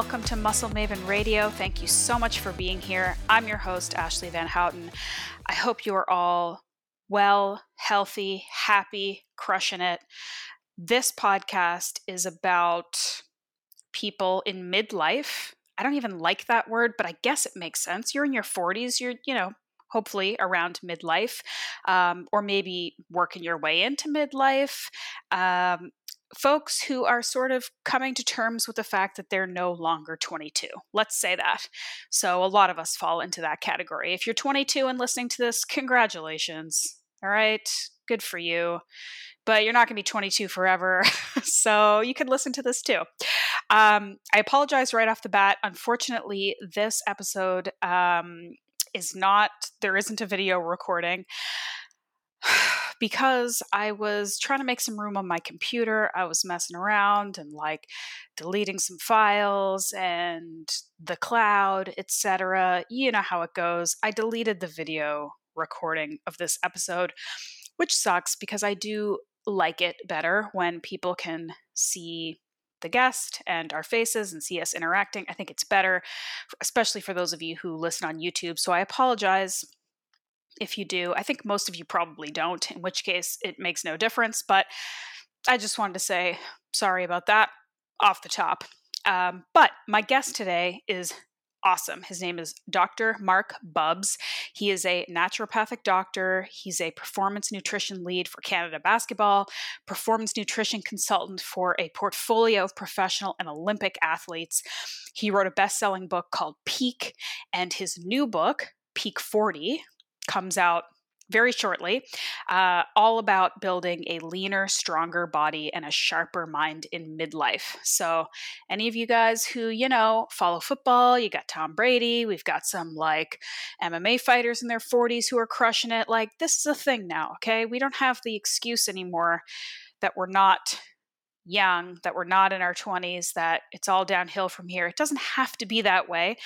welcome to Muscle Maven Radio. Thank you so much for being here. I'm your host, Ashleigh Van Houten. I hope you are all well, healthy, happy, crushing it. This podcast is about people in midlife. I don't even like that word, but I guess it makes sense. You're in your 40s, you're, you know, hopefully around midlife, um, or maybe working your way into midlife. Um, folks who are sort of coming to terms with the fact that they're no longer 22. Let's say that. So, a lot of us fall into that category. If you're 22 and listening to this, congratulations. All right, good for you. But you're not going to be 22 forever. so, you can listen to this too. Um, I apologize right off the bat. Unfortunately, this episode um, is not, there isn't a video recording because I was trying to make some room on my computer. I was messing around and like deleting some files and the cloud, etc. You know how it goes. I deleted the video recording of this episode, which sucks because I do like it better when people can see the guest and our faces and see us interacting. I think it's better, especially for those of you who listen on YouTube. So I apologize if you do. I think most of you probably don't, in which case it makes no difference. But I just wanted to say sorry about that off the top. Um, but my guest today is awesome. His name is Dr. Marc Bubbs. He is a naturopathic doctor. He's a performance nutrition lead for Canada Basketball, performance nutrition consultant for a portfolio of professional and Olympic athletes. He wrote a best selling book called Peak, and his new book, Peak 40, comes out very shortly, uh, all about building a leaner, stronger body and a sharper mind in midlife. So, any of you guys who, you know, follow football, you got Tom Brady, we've got some like MMA fighters in their 40s who are crushing it. Like, this is a thing now, okay? We don't have the excuse anymore that we're not young, that we're not in our 20s, that it's all downhill from here. It doesn't have to be that way.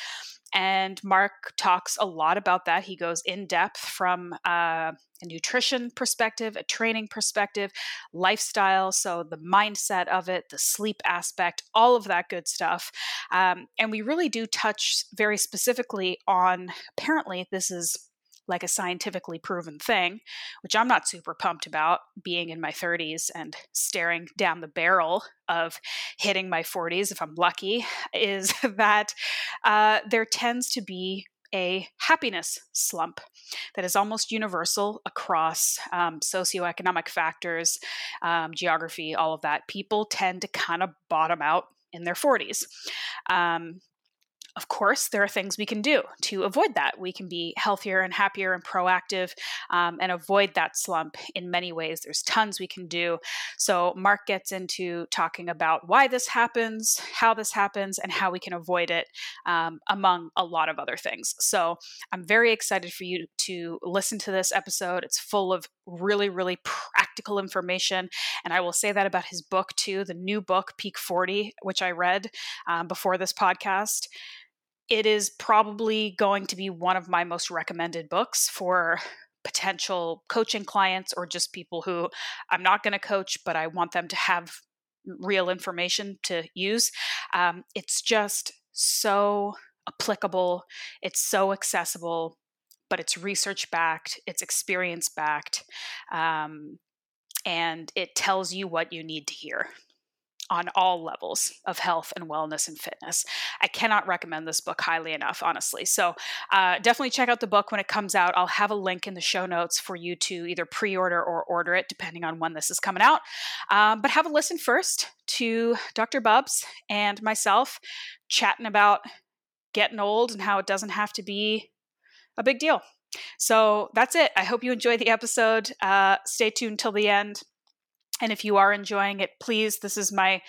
And Marc talks a lot about that. He goes in depth from uh, a nutrition perspective, a training perspective, lifestyle, so the mindset of it, the sleep aspect, all of that good stuff. Um, and we really do touch very specifically on apparently, this is like a scientifically proven thing, which I'm not super pumped about being in my 30s and staring down the barrel of hitting my 40s, if I'm lucky, is that uh, there tends to be a happiness slump that is almost universal across um, socioeconomic factors, um, geography, all of that. People tend to kind of bottom out in their 40s. Um, of course, there are things we can do to avoid that. We can be healthier and happier and proactive um, and avoid that slump in many ways. There's tons we can do. So, Marc gets into talking about why this happens, how this happens, and how we can avoid it, um, among a lot of other things. So, I'm very excited for you to listen to this episode. It's full of really, really practical information. And I will say that about his book too, the new book, Peak 40, which I read um, before this podcast it is probably going to be one of my most recommended books for potential coaching clients or just people who I'm not going to coach, but I want them to have real information to use. Um, it's just so applicable, it's so accessible, but it's research backed, it's experience backed, um, and it tells you what you need to hear on all levels of health and wellness and fitness. I cannot recommend this book highly enough, honestly. So uh, definitely check out the book when it comes out. I'll have a link in the show notes for you to either pre order or order it, depending on when this is coming out. Um, but have a listen first to Dr. Bubbs and myself chatting about getting old and how it doesn't have to be a big deal. So that's it. I hope you enjoy the episode. Uh, stay tuned till the end. And if you are enjoying it, please, this is my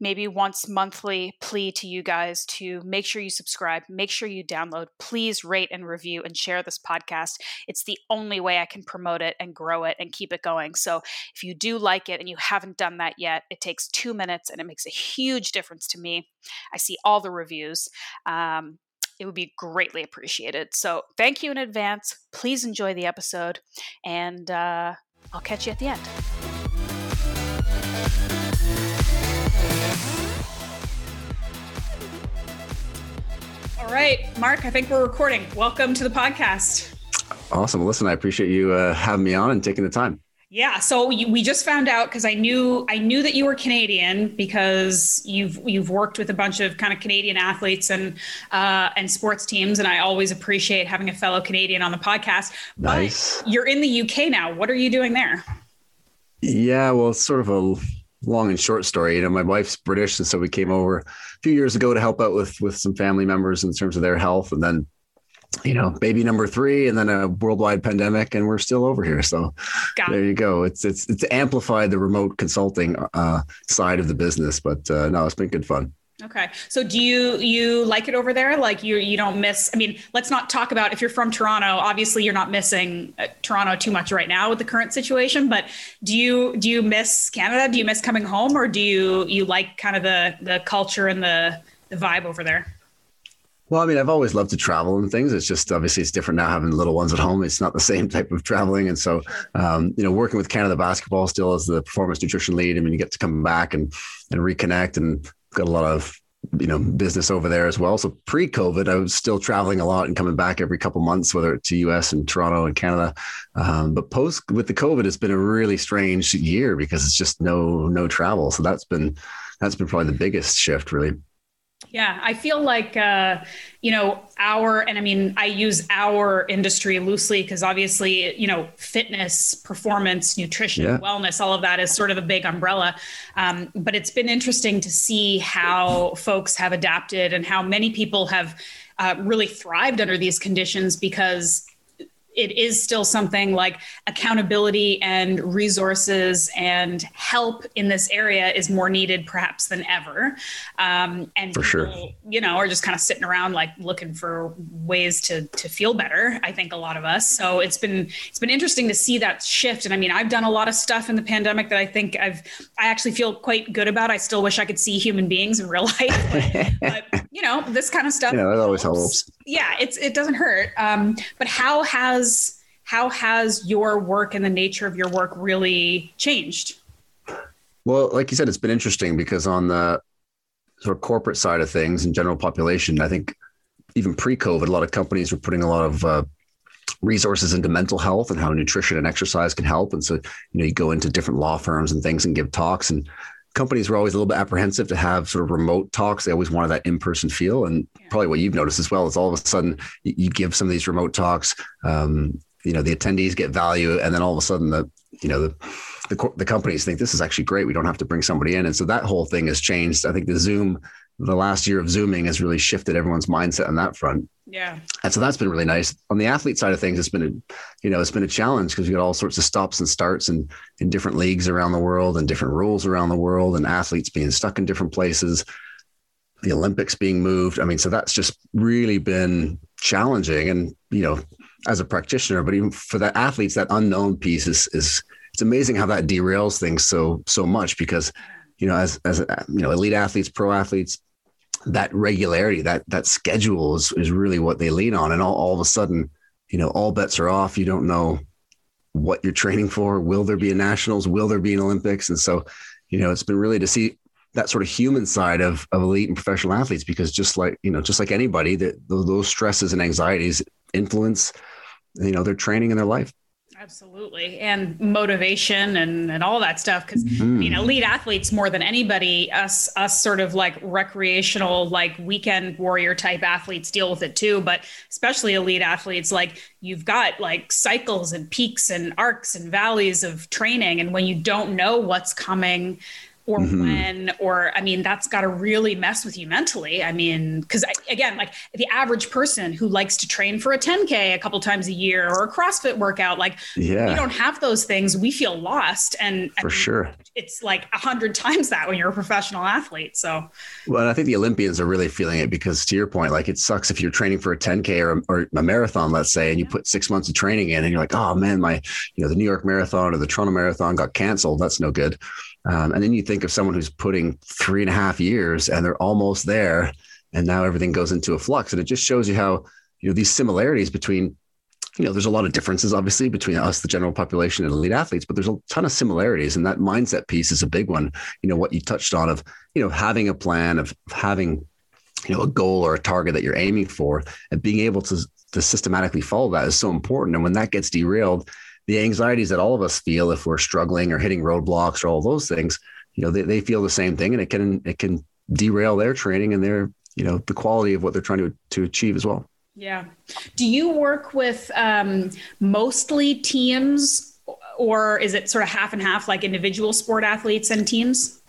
maybe once monthly plea to you guys to make sure you subscribe, make sure you download, please rate and review and share this podcast. It's the only way I can promote it and grow it and keep it going. So if you do like it and you haven't done that yet, it takes two minutes and it makes a huge difference to me. I see all the reviews. Um, it would be greatly appreciated. So, thank you in advance. Please enjoy the episode, and uh, I'll catch you at the end. Right, Marc, I think we're recording. Welcome to the podcast. Awesome. Listen, I appreciate you uh, having me on and taking the time. Yeah, so we just found out because I knew I knew that you were Canadian because you've you've worked with a bunch of kind of Canadian athletes and uh, and sports teams, and I always appreciate having a fellow Canadian on the podcast. Nice. But you're in the UK now. What are you doing there? Yeah, well, it's sort of a long and short story. You know, my wife's British, and so we came over a few years ago to help out with with some family members in terms of their health, and then you know, baby number three, and then a worldwide pandemic, and we're still over here. So Got there you go. It's it's it's amplified the remote consulting uh, side of the business, but uh, no, it's been good fun. Okay. So do you you like it over there? Like you you don't miss I mean, let's not talk about if you're from Toronto, obviously you're not missing uh, Toronto too much right now with the current situation, but do you do you miss Canada? Do you miss coming home or do you you like kind of the the culture and the the vibe over there? Well, I mean, I've always loved to travel and things. It's just obviously it's different now having little ones at home. It's not the same type of traveling, and so um, you know, working with Canada Basketball still as the performance nutrition lead. I mean, you get to come back and and reconnect, and got a lot of you know business over there as well. So pre-COVID, I was still traveling a lot and coming back every couple months, whether to US and Toronto and Canada. Um, but post with the COVID, it's been a really strange year because it's just no no travel. So that's been that's been probably the biggest shift, really. Yeah, I feel like, uh, you know, our, and I mean, I use our industry loosely because obviously, you know, fitness, performance, nutrition, yeah. wellness, all of that is sort of a big umbrella. Um, but it's been interesting to see how folks have adapted and how many people have uh, really thrived under these conditions because it is still something like accountability and resources and help in this area is more needed perhaps than ever. Um, and for people, sure you know are just kind of sitting around like looking for ways to to feel better i think a lot of us. So it's been it's been interesting to see that shift. And i mean i've done a lot of stuff in the pandemic that i think i've i actually feel quite good about. I still wish i could see human beings in real life but, but you know this kind of stuff yeah that always helps. Yeah it's it doesn't hurt. Um, but how has has how has your work and the nature of your work really changed? Well, like you said, it's been interesting because on the sort of corporate side of things and general population, I think even pre-COVID, a lot of companies were putting a lot of uh, resources into mental health and how nutrition and exercise can help. And so, you know, you go into different law firms and things and give talks and companies were always a little bit apprehensive to have sort of remote talks. They always wanted that in-person feel, and yeah. probably what you've noticed as well is all of a sudden you, give some of these remote talks. Um, you know, the attendees get value, and then all of a sudden the you know the, the the companies think this is actually great. We don't have to bring somebody in, and so that whole thing has changed. I think the Zoom the last year of zooming has really shifted everyone's mindset on that front. Yeah. And so that's been really nice. On the athlete side of things, it's been a, you know, it's been a challenge because you got all sorts of stops and starts and in different leagues around the world and different rules around the world and athletes being stuck in different places, the Olympics being moved. I mean, so that's just really been challenging. And, you know, as a practitioner, but even for the athletes, that unknown piece is, is it's amazing how that derails things so, so much because you know, as as you know, elite athletes, pro athletes, that regularity, that that schedule is is really what they lean on. And all, all of a sudden, you know, all bets are off. You don't know what you're training for. Will there be a nationals? Will there be an Olympics? And so, you know, it's been really to see that sort of human side of, of elite and professional athletes because just like you know just like anybody that those stresses and anxieties influence you know their training and their life Absolutely. And motivation and, and all that stuff. because mm-hmm. I mean, elite athletes more than anybody, us, us sort of like recreational, like weekend warrior type athletes deal with it too. But especially elite athletes, like you've got like cycles and peaks and arcs and valleys of training. And when you don't know what's coming, or mm-hmm. when or i mean that's got to really mess with you mentally. I mean because again like the average person who likes to train for a 10k a couple times a year or a crossfit workout like yeah. we don't have those things. We feel lost. And for I mean, sure. it's like a hundred times that when you're a professional athlete so. Well i think the olympians are really feeling it because to your point like it sucks if you're training for a 10k or, or a marathon let's say and you put six months of training in and you're like oh man my you know the new york marathon or the toronto marathon got canceled. That's no good um, and then you think of someone who's putting three and a half years and they're almost there, and now everything goes into a flux. And it just shows you how, you know, these similarities between, you know, there's a lot of differences, obviously, between us, the general population, and elite athletes, but there's a ton of similarities. And that mindset piece is a big one. You know, what you touched on of, you know, having a plan, of having you know a goal or a target that you're aiming for and being able to to systematically follow that is so important and when that gets derailed the anxieties that all of us feel if we're struggling or hitting roadblocks or all those things you know they, they feel the same thing and it can it can derail their training and their you know the quality of what they're trying to to achieve as well yeah do you work with um, mostly teams or is it sort of half and half like individual sport athletes and teams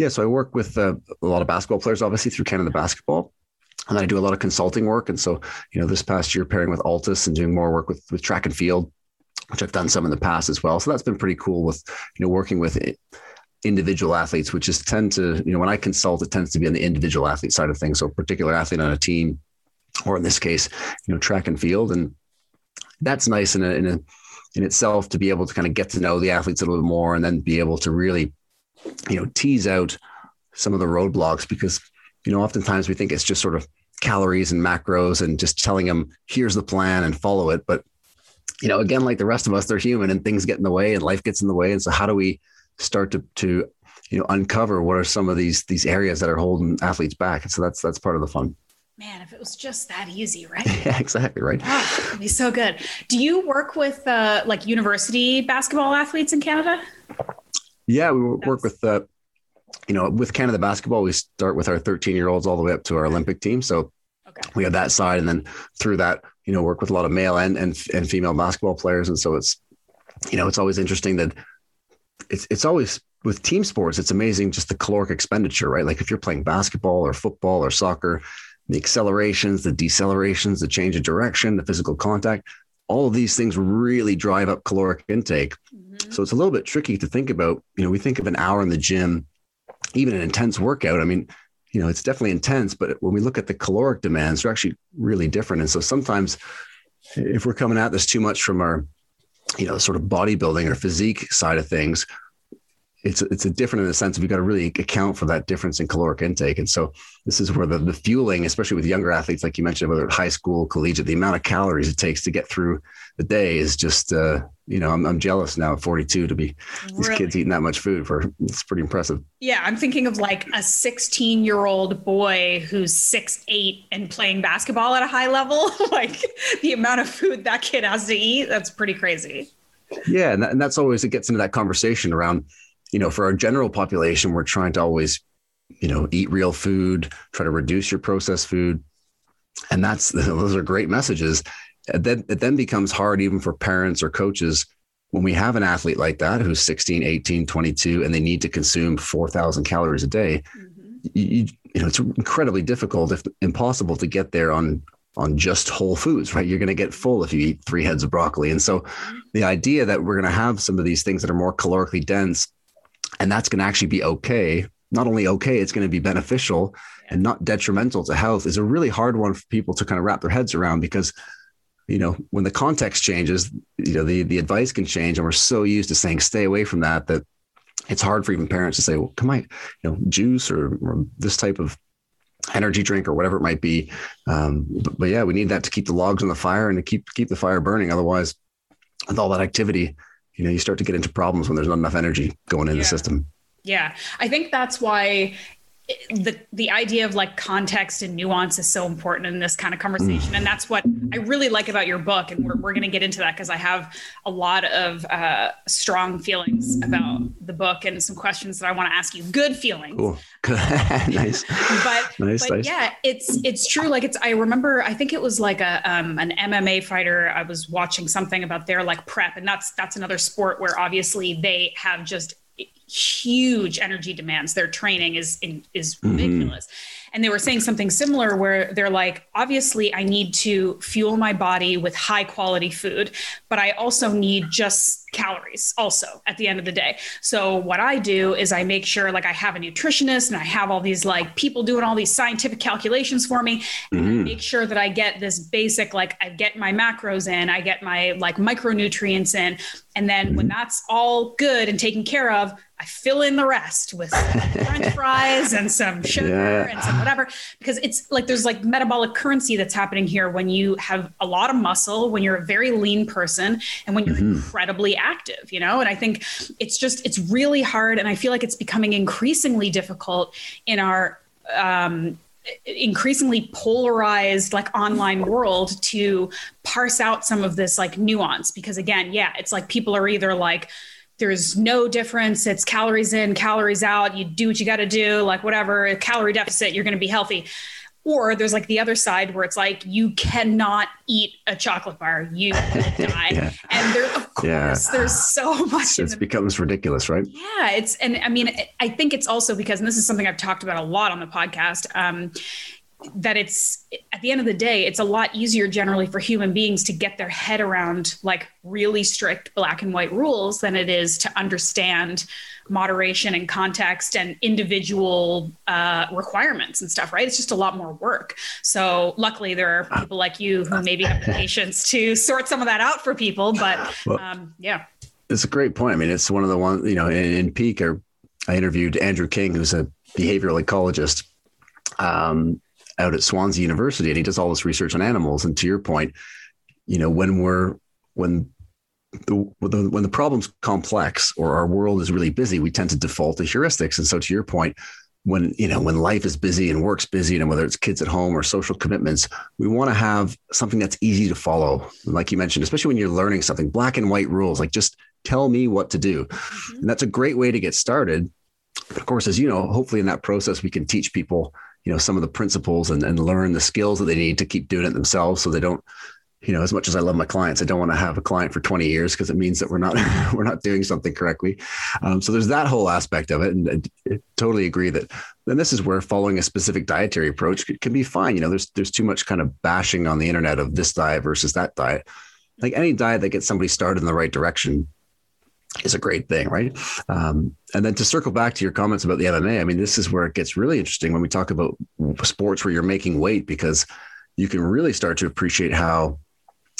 yeah, so I work with uh, a lot of basketball players, obviously through Canada Basketball, and then I do a lot of consulting work. And so, you know, this past year pairing with Altis and doing more work with with track and field, which I've done some in the past as well. So that's been pretty cool with you know working with individual athletes, which is tend to you know when I consult, it tends to be on the individual athlete side of things. So a particular athlete on a team, or in this case, you know, track and field, and that's nice in a, in a in itself to be able to kind of get to know the athletes a little bit more and then be able to really you know, tease out some of the roadblocks because, you know, oftentimes we think it's just sort of calories and macros and just telling them, here's the plan and follow it. But, you know, again, like the rest of us, they're human and things get in the way and life gets in the way. And so how do we start to, to, you know, uncover what are some of these, these areas that are holding athletes back? And so that's, that's part of the fun. Man, if it was just that easy, right? yeah, exactly. Right. Oh, it'd be so good. Do you work with uh, like university basketball athletes in Canada? Yeah, we work with uh, you know, with Canada basketball, we start with our 13 year olds all the way up to our Olympic team. So okay. we have that side, and then through that, you know, work with a lot of male and and and female basketball players. And so it's, you know, it's always interesting that it's it's always with team sports. It's amazing just the caloric expenditure, right? Like if you're playing basketball or football or soccer, the accelerations, the decelerations, the change of direction, the physical contact, all of these things really drive up caloric intake. Mm-hmm. So it's a little bit tricky to think about. You know, we think of an hour in the gym, even an intense workout. I mean, you know, it's definitely intense, but when we look at the caloric demands, they're actually really different. And so sometimes if we're coming at this too much from our, you know, sort of bodybuilding or physique side of things, it's it's a different in the sense of you've got to really account for that difference in caloric intake. And so this is where the, the fueling, especially with younger athletes, like you mentioned, whether it's high school, collegiate, the amount of calories it takes to get through the day is just, uh, you know, I'm, I'm jealous now at 42 to be these really? kids eating that much food for it's pretty impressive. Yeah. I'm thinking of like a 16 year old boy who's six, eight and playing basketball at a high level. like the amount of food that kid has to eat, that's pretty crazy. Yeah. And, that, and that's always, it gets into that conversation around, you know, for our general population, we're trying to always, you know, eat real food, try to reduce your processed food. And that's those are great messages. And then it then becomes hard even for parents or coaches when we have an athlete like that who's 16, 18, 22, and they need to consume 4,000 calories a day. Mm-hmm. You, you know, it's incredibly difficult, if impossible, to get there on on just whole foods, right? You're going to get full if you eat three heads of broccoli. And so mm-hmm. the idea that we're going to have some of these things that are more calorically dense and that's going to actually be okay. Not only okay, it's going to be beneficial and not detrimental to health is a really hard one for people to kind of wrap their heads around because you know when the context changes you know the the advice can change. And we're so used to saying stay away from that that it's hard for even parents to say well come on you know juice or, or this type of energy drink or whatever it might be. Um, but, but, yeah we need that to keep the logs on the fire and to keep keep the fire burning. Otherwise with all that activity you know you start to get into problems when there's not enough energy going in yeah. the system yeah i think that's why the the idea of like context and nuance is so important in this kind of conversation. And that's what i really like about your book. And we're, we're going to get into that because i have a lot of uh, strong feelings about the book and some questions that i want to ask you. Good feelings. Cool. nice. But, nice, but nice. yeah it's it's true. Like it's i remember i think it was like a um, an mma fighter. I was watching something about their like prep. And that's that's another sport where obviously they have just huge energy demands. Their training is is mm-hmm. ridiculous. Mm-hmm. And they were saying something similar where they're like, obviously, I need to fuel my body with high quality food, but I also need just calories also at the end of the day. So what I do is I make sure like I have a nutritionist and I have all these like people doing all these scientific calculations for me and mm-hmm. make sure that I get this basic like I get my macros in, I get my like micronutrients in and then mm-hmm. when that's all good and taken care of, I fill in the rest with french fries and some sugar yeah. and some whatever because it's like there's like metabolic currency that's happening here when you have a lot of muscle when you're a very lean person and when you're mm-hmm. incredibly active you know and i think it's just it's really hard and i feel like it's becoming increasingly difficult in our um, increasingly polarized like online world to parse out some of this like nuance because again yeah it's like people are either like there's no difference it's calories in calories out you do what you got to do like whatever calorie deficit you're going to be healthy or there's like the other side where it's like you cannot eat a chocolate bar, you die. yeah. And there, of course, yeah. there's so much. It becomes ridiculous, right? Yeah, it's and I mean, I think it's also because, and this is something I've talked about a lot on the podcast. Um, that it's at the end of the day it's a lot easier generally for human beings to get their head around like really strict black and white rules than it is to understand moderation and context and individual uh, requirements and stuff, right? It's just a lot more work. So luckily, there are people like you who maybe have the patience to sort some of that out for people. But um, yeah, it's a great point. I mean, it's one of the ones you know in, in Peak. I, I interviewed Andrew King, who's a behavioral ecologist. Um, out at Swansea University, and he does all this research on animals. And to your point, you know, when we're when the, when the problem's complex or our world is really busy, we tend to default to heuristics. And so, to your point, when you know when life is busy and work's busy, and whether it's kids at home or social commitments, we want to have something that's easy to follow. Like you mentioned, especially when you're learning something, black and white rules. Like just tell me what to do, mm-hmm. and that's a great way to get started. but Of course, as you know, hopefully in that process, we can teach people you know some of the principles and, and learn the skills that they need to keep doing it themselves so they don't you know, as much as I love my clients, I don't want to have a client for 20 years because it means that we're not we're not doing something correctly. Um, so there's that whole aspect of it, and I, I totally agree that. Then this is where following a specific dietary approach can, can be fine. You know, there's there's too much kind of bashing on the internet of this diet versus that diet. Like any diet that gets somebody started in the right direction is a great thing, right? Um, and then to circle back to your comments about the MMA, I mean, this is where it gets really interesting when we talk about sports where you're making weight because you can really start to appreciate how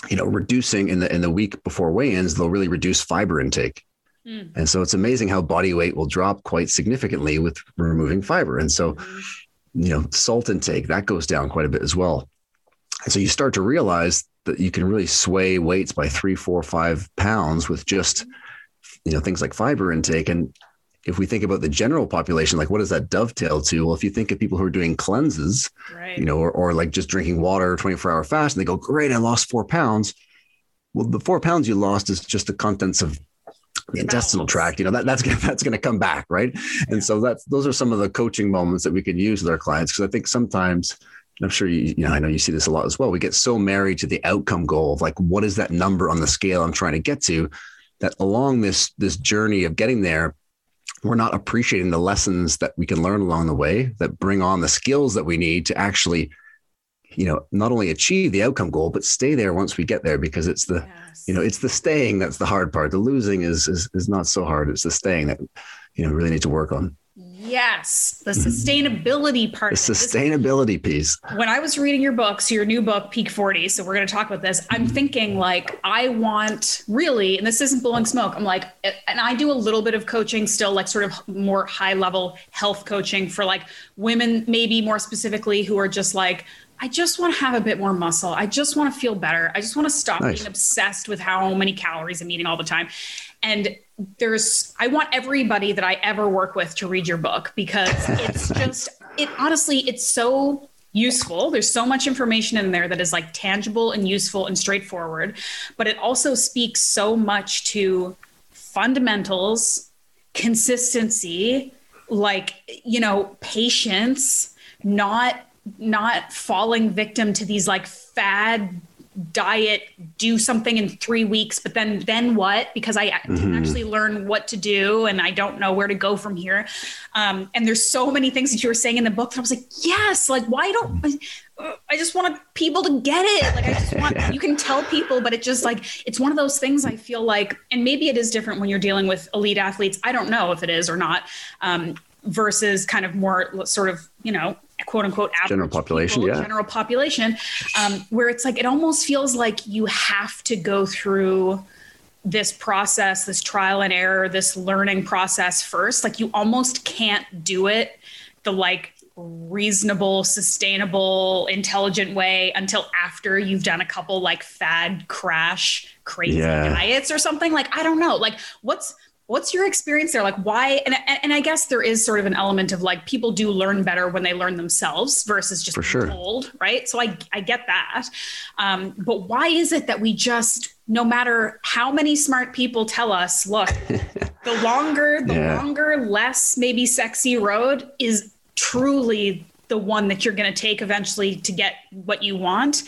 you know, reducing in the in the week before weigh-ins, they'll really reduce fiber intake. Mm. And so it's amazing how body weight will drop quite significantly with removing fiber. And so, mm-hmm. you know, salt intake that goes down quite a bit as well. And so you start to realize that you can really sway weights by three, four, five pounds with just, you know, things like fiber intake. And if we think about the general population, like what does that dovetail to? Well, if you think of people who are doing cleanses, right. you know, or, or like just drinking water 24 hour fast and they go, great, I lost four pounds. Well, the four pounds you lost is just the contents of the intestinal tract, you know, that, that's, that's going to come back. Right. And so that's, those are some of the coaching moments that we can use with our clients. Cause I think sometimes, and I'm sure you, you know, I know you see this a lot as well. We get so married to the outcome goal of like, what is that number on the scale I'm trying to get to that along this, this journey of getting there, we're not appreciating the lessons that we can learn along the way that bring on the skills that we need to actually you know not only achieve the outcome goal but stay there once we get there because it's the yes. you know it's the staying that's the hard part. The losing is, is is not so hard. It's the staying that you know really need to work on Yes, the mm-hmm. sustainability part. The sustainability piece. When I was reading your books, your new book, Peak 40, so we're going to talk about this. I'm mm-hmm. thinking like I want really, and this isn't blowing smoke. I'm like, eh, and I do a little bit of coaching still, like sort of more high level health coaching for like women, maybe more specifically, who are just like, I just want to have a bit more muscle. I just want to feel better. I just want to stop nice. being obsessed with how many calories I'm eating all the time. And there's, I want everybody that I ever work with to read your book because it's just, it honestly, it's so useful. There's so much information in there that is like tangible and useful and straightforward, but it also speaks so much to fundamentals, consistency, like, you know, patience, not not falling victim to these like fad diet do something in three weeks but then then what because i mm-hmm. didn't actually learn what to do and i don't know where to go from here um, and there's so many things that you were saying in the book that i was like yes like why don't I, I just want people to get it like i just want yeah. you can tell people but it just like it's one of those things i feel like and maybe it is different when you're dealing with elite athletes i don't know if it is or not um, versus kind of more sort of you know quote unquote general population, people, yeah, general population, um, where it's like it almost feels like you have to go through this process, this trial and error, this learning process first. Like you almost can't do it the like reasonable, sustainable, intelligent way until after you've done a couple like fad crash crazy yeah. diets or something. Like I don't know. Like what's what's your experience there? Like why? And, and I guess there is sort of an element of like people do learn better when they learn themselves versus just For sure. told, right? So I, I get that. Um, but why is it that we just, no matter how many smart people tell us, look, the longer, the Yeah. longer, less maybe sexy road is truly the one that you're going to take eventually to get what you want.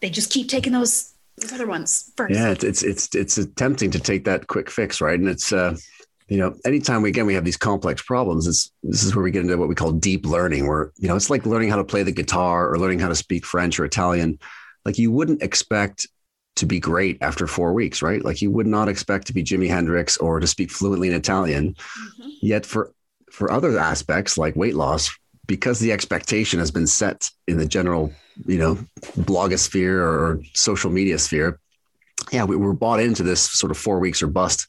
They just keep taking those those other ones first. Yeah, it's it's it's it's tempting to take that quick fix, right? And it's uh, you know, anytime we again we have these complex problems, it's this is where we get into what we call deep learning, where you know it's like learning how to play the guitar or learning how to speak French or Italian. Like you wouldn't expect to be great after four weeks, right? Like you would not expect to be Jimi Hendrix or to speak fluently in Italian. Mhm. Yet for for other aspects like weight loss, because the expectation has been set in the general, you know, blogosphere or social media sphere, yeah, we were bought into this sort of four weeks or bust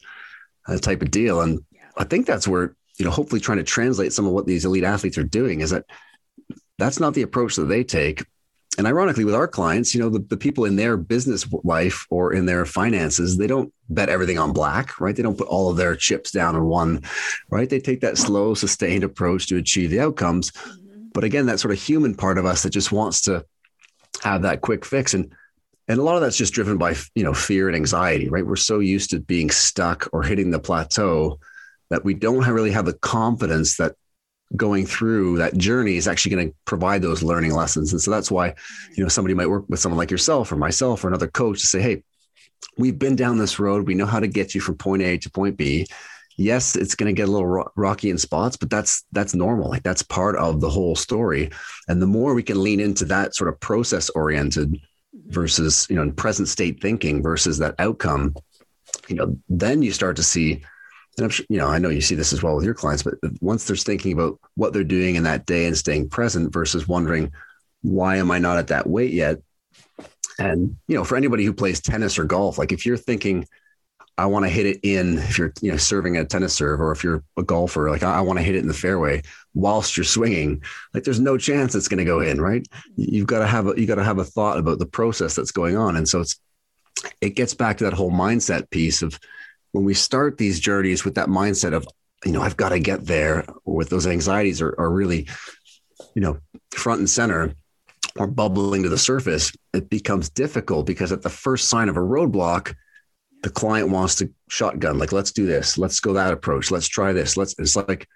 uh, type of deal. And I think that's where, you know, hopefully trying to translate some of what these elite athletes are doing is that that's not the approach that they take. And ironically, with our clients, you know, the, the people in their business life or in their finances, they don't bet everything on black, right? They don't put all of their chips down on one, right? They take that slow, sustained approach to achieve the outcomes. Mhm. But again, that sort of human part of us that just wants to have that quick fix. And and a lot of that's just driven by you know fear and anxiety, right? We're so used to being stuck or hitting the plateau that we don't really have the confidence that going through that journey is actually going to provide those learning lessons. And so that's why, you know, somebody might work with someone like yourself or myself or another coach to say, hey, we've been down this road. We know how to get you from point A to point B. Yes, it's going to get a little ro- rocky in spots, but that's that's normal. Like that's part of the whole story. And the more we can lean into that sort of process oriented Mhm. versus you know in present state thinking versus that outcome you know then you start to see and i'm sure you know i know you see this as well with your clients but once they're thinking about what they're doing in that day and staying present versus wondering why am i not at that weight yet and you know for anybody who plays tennis or golf like if you're thinking i want to hit it in if you're you know serving a tennis serve or if you're a golfer like i, I want to hit it in the fairway whilst you're swinging. Like there's no chance it's going to go in right? You've got to have a you got to have a thought about the process that's going on. And so it's it gets back to that whole mindset piece of when we start these journeys with that mindset of you know i've got to get there with those anxieties are, are really you know front and center or bubbling to the surface it becomes difficult because at the first sign of a roadblock the client wants to shotgun like let's do this let's go that approach let's try this let's it's like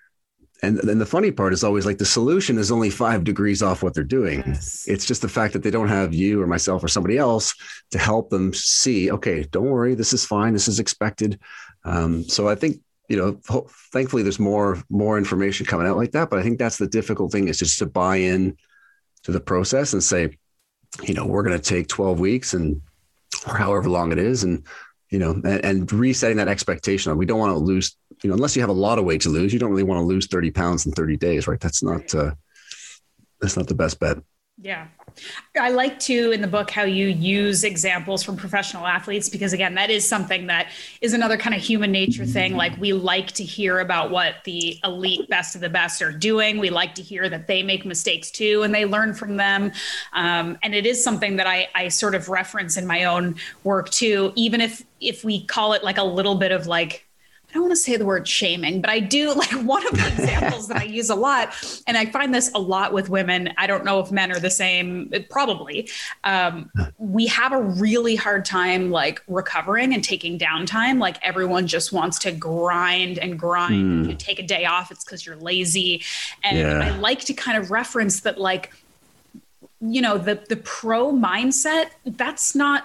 and then the funny part is always like the solution is only five degrees off what they're doing Yes. it's just the fact that they don't have you or myself or somebody else to help them see okay don't worry this is fine this is expected um, so i think you know ho- thankfully there's more more information coming out like that but i think that's the difficult thing is just to buy in to the process and say you know we're going to take 12 weeks and or however long it is and you know and, and resetting that expectation we don't want to lose you know unless you have a lot of weight to lose you don't really want to lose 30 pounds in 30 days right? That's not uh that's not the best bet Yeah. I like to in the book how you use examples from professional athletes because again that is something that is another kind of human nature thing. Like we like to hear about what the elite best of the best are doing. We like to hear that they make mistakes too and they learn from them. Um, and it is something that I, I sort of reference in my own work too. Even if if we call it like a little bit of like I don't want to say the word shaming, but I do like one of the examples that I use a lot, and I find this a lot with women. I don't know if men are the same, probably. Um, we have a really hard time like recovering and taking downtime. Like everyone just wants to grind and grind. Mm. You take a day off, it's because you're lazy. And Yeah. I like to kind of reference that, like, you know, the the pro mindset, that's not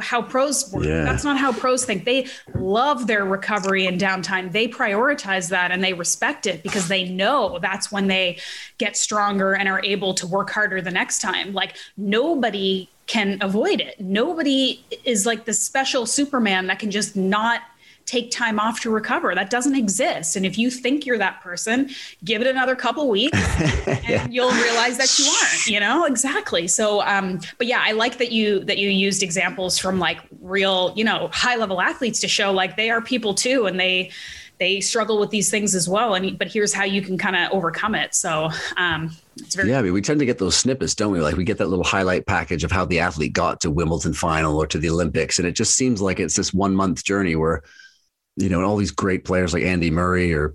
how pros work. Yeah. That's not how pros think. They love their recovery and downtime. They prioritize that and they respect it because they know that's when they get stronger and are able to work harder the next time. Like nobody can avoid it. Nobody is like the special Superman that can just not take time off to recover. That doesn't exist. And if you think you're that person, give it another couple weeks and you'll realize that you aren't, you know? Exactly. So um but yeah, I like that you that you used examples from like real, you know, high level athletes to show like they are people too and they they struggle with these things as well and but here's how you can kind of overcome it. So um it's very Yeah, I mean, we tend to get those snippets, don't we? Like we get that little highlight package of how the athlete got to Wimbledon final or to the Olympics, and it just seems like it's this one month journey where, you know, and all these great players like Andy Murray or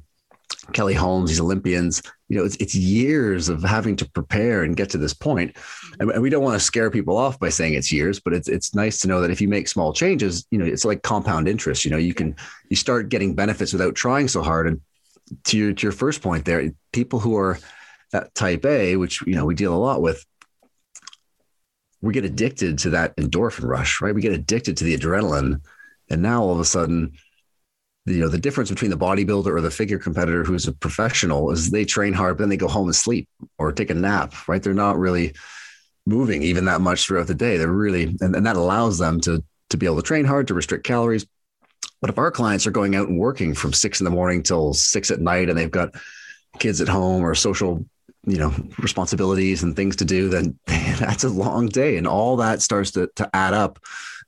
Kelly Holmes, these Olympians, you know, it's, it's years of having to prepare and get to this point. And we don't want to scare people off by saying it's years, but it's, it's nice to know that if you make small changes, you know, it's like compound interest, you know, you can, you start getting benefits without trying so hard. And to your, to your first point there, people who are that type A, which, you know, we deal a lot with, we get addicted to that endorphin rush, right? We get addicted to the adrenaline. And now all of a sudden, you know the difference between the bodybuilder or the figure competitor who's a professional is they train hard but then they go home and sleep or take a nap right? They're not really moving even that much throughout the day. They're really and, and that allows them to to be able to train hard to restrict calories. But if our clients are going out and working from six in the morning till six at night and they've got kids at home or social you know responsibilities and things to do then that's a long day. And all that starts to, to add up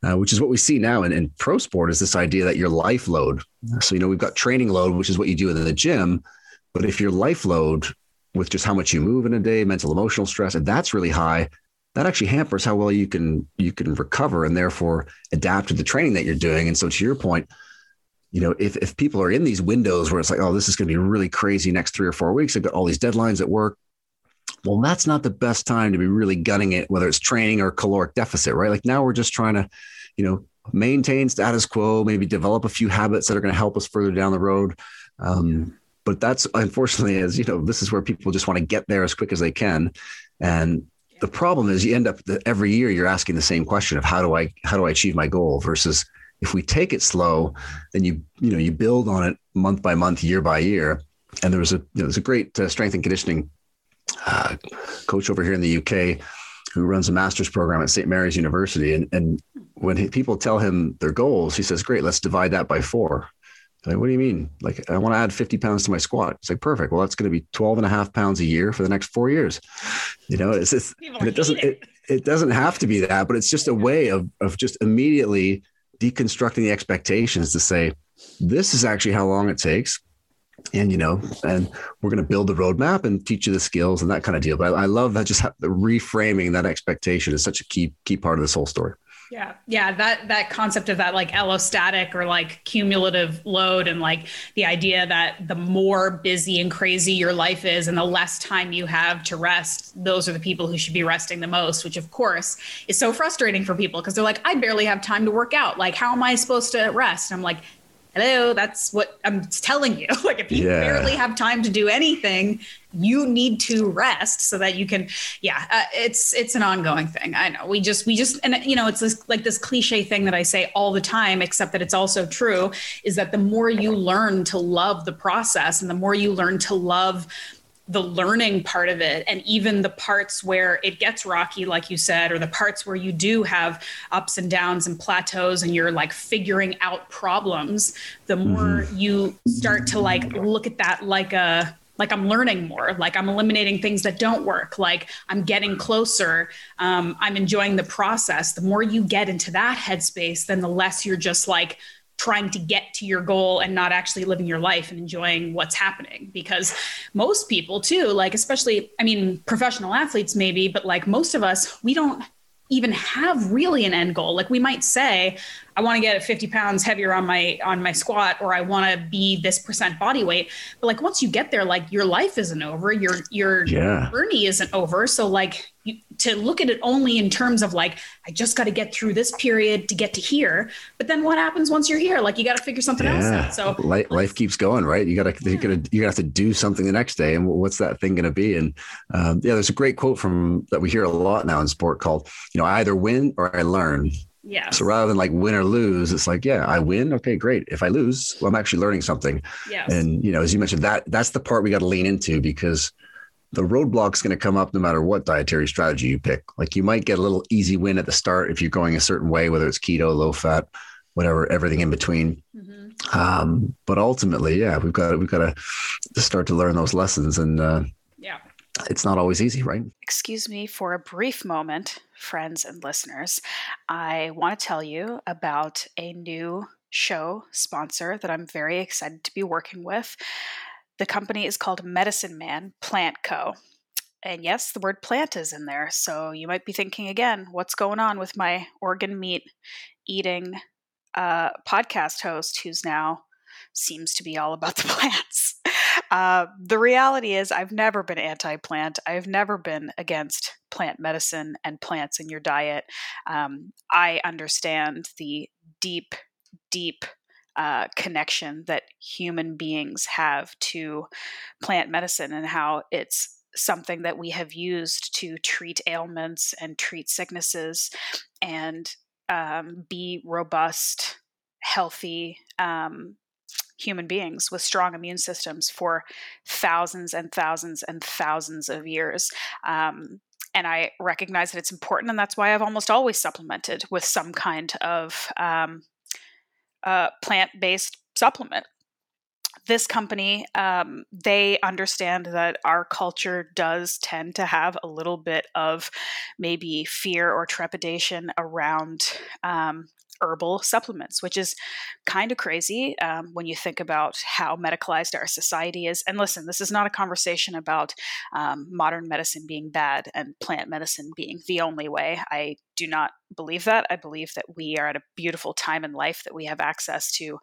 uh, which is what we see now in, in pro sport is this idea that your life load. So, you know, we've got training load, which is what you do in the gym. But if your life load with just how much you move in a day, mental, emotional stress, and that's really high, that actually hampers how well you can you can recover and therefore adapt to the training that you're doing. And so to your point, you know, if if people are in these windows where it's like, oh, this is going to be really crazy next three or four weeks, I've got all these deadlines at work. Well, that's not the best time to be really gunning it, whether it's training or caloric deficit, right? Like now we're just trying to you know, maintain status quo, maybe develop a few habits that are going to help us further down the road. Um, but that's unfortunately, as you know, this is where people just want to get there as quick as they can. And the problem is you end up every year you're asking the same question of how do I how do I achieve my goal versus if we take it slow, then you you know you build on it month by month, year by year. And there was a you know, there's a great uh, strength and conditioning uh, coach over here in the UK who runs a master's program at St. Mary's University. And, and when he, people tell him their goals, he says, Great, let's divide that by four. like, what do you mean? Like, I want to add 50 pounds to my squat. It's like, perfect. Well, that's going to be 12 and a half pounds a year for the next four years. You know, it's just, it doesn't, it. It, it doesn't have to be that, but it's just a way of, of just immediately deconstructing the expectations to say, this is actually how long it takes and you know and we're going to build the roadmap and teach you the skills and that kind of deal. But i, I love that just the reframing that expectation is such a key key part of this whole story. Yeah yeah that that concept of that like allostatic or like cumulative load and like the idea that the more busy and crazy your life is and the less time you have to rest those are the people who should be resting the most which of course is so frustrating for people because they're like i barely have time to work out. Like how am i supposed to rest? And i'm like hello that's what i'm telling you. Like if you yeah. barely have time to do anything you need to rest so that you can yeah uh, it's it's an ongoing thing. I know. We just we just and you know it's this, like this cliche thing that i say all the time except that it's also true is that the more you learn to love the process and the more you learn to love the learning part of it and even the parts where it gets rocky like you said or the parts where you do have ups and downs and plateaus and you're like figuring out problems the more mm-hmm. you start to like look at that like a like i'm learning more like i'm eliminating things that don't work like i'm getting closer um, i'm enjoying the process the more you get into that headspace then the less you're just like trying to get to your goal and not actually living your life and enjoying what's happening because most people too like especially i mean professional athletes maybe but like most of us we don't even have really an end goal like we might say I want to get 50 pounds heavier on my on my squat or I want to be this percent body weight. But like once you get there, like your life isn't over. Your your yeah. journey isn't over. So like to look at it only in terms of like I just got to get through this period to get to here. But then what happens once you're here? Like you got to figure something yeah. else out. So life, life, keeps going, right? You got to you're gonna you have to do something the next day, and what's that thing going to be? And um, yeah, there's a great quote from that we hear a lot now in sport called you know I either win or I learn. Yeah. So rather than like win or lose, it's like, yeah, I win. Okay, great. If I lose, well, I'm actually learning something. Yeah. And you know, as you mentioned, that that's the part we got to lean into because the roadblock's going to come up no matter what dietary strategy you pick. Like you might get a little easy win at the start if you're going a certain way, whether it's keto, low fat, whatever, everything in between. Mm-hmm. Um, but ultimately, yeah, we've got we've got to start to learn those lessons, and uh, yeah, it's not always easy, right? Excuse me for a brief moment friends and listeners, I want to tell you about a new show sponsor that I'm very excited to be working with. The company is called Medicine Man Plant Co. And yes, the word plant is in there. So you might be thinking again, what's going on with my organ meat eating uh, podcast host who's now seems to be all about the plants. Uh, the reality is, I've never been anti plant. I've never been against plant medicine and plants in your diet. Um, I understand the deep, deep uh, connection that human beings have to plant medicine and how it's something that we have used to treat ailments and treat sicknesses and um, be robust, healthy um, human beings with strong immune systems for thousands and thousands and thousands of years. Um, and I recognize that it's important, and that's why I've almost always supplemented with some kind of um, uh, plant based supplement. This company, um, they understand that our culture does tend to have a little bit of maybe fear or trepidation around um, herbal supplements, which is kind of crazy um, when you think about how medicalized our society is. And listen, this is not a conversation about um, modern medicine being bad and plant medicine being the only way. I do not believe that. I believe that we are at a beautiful time in life that we have access to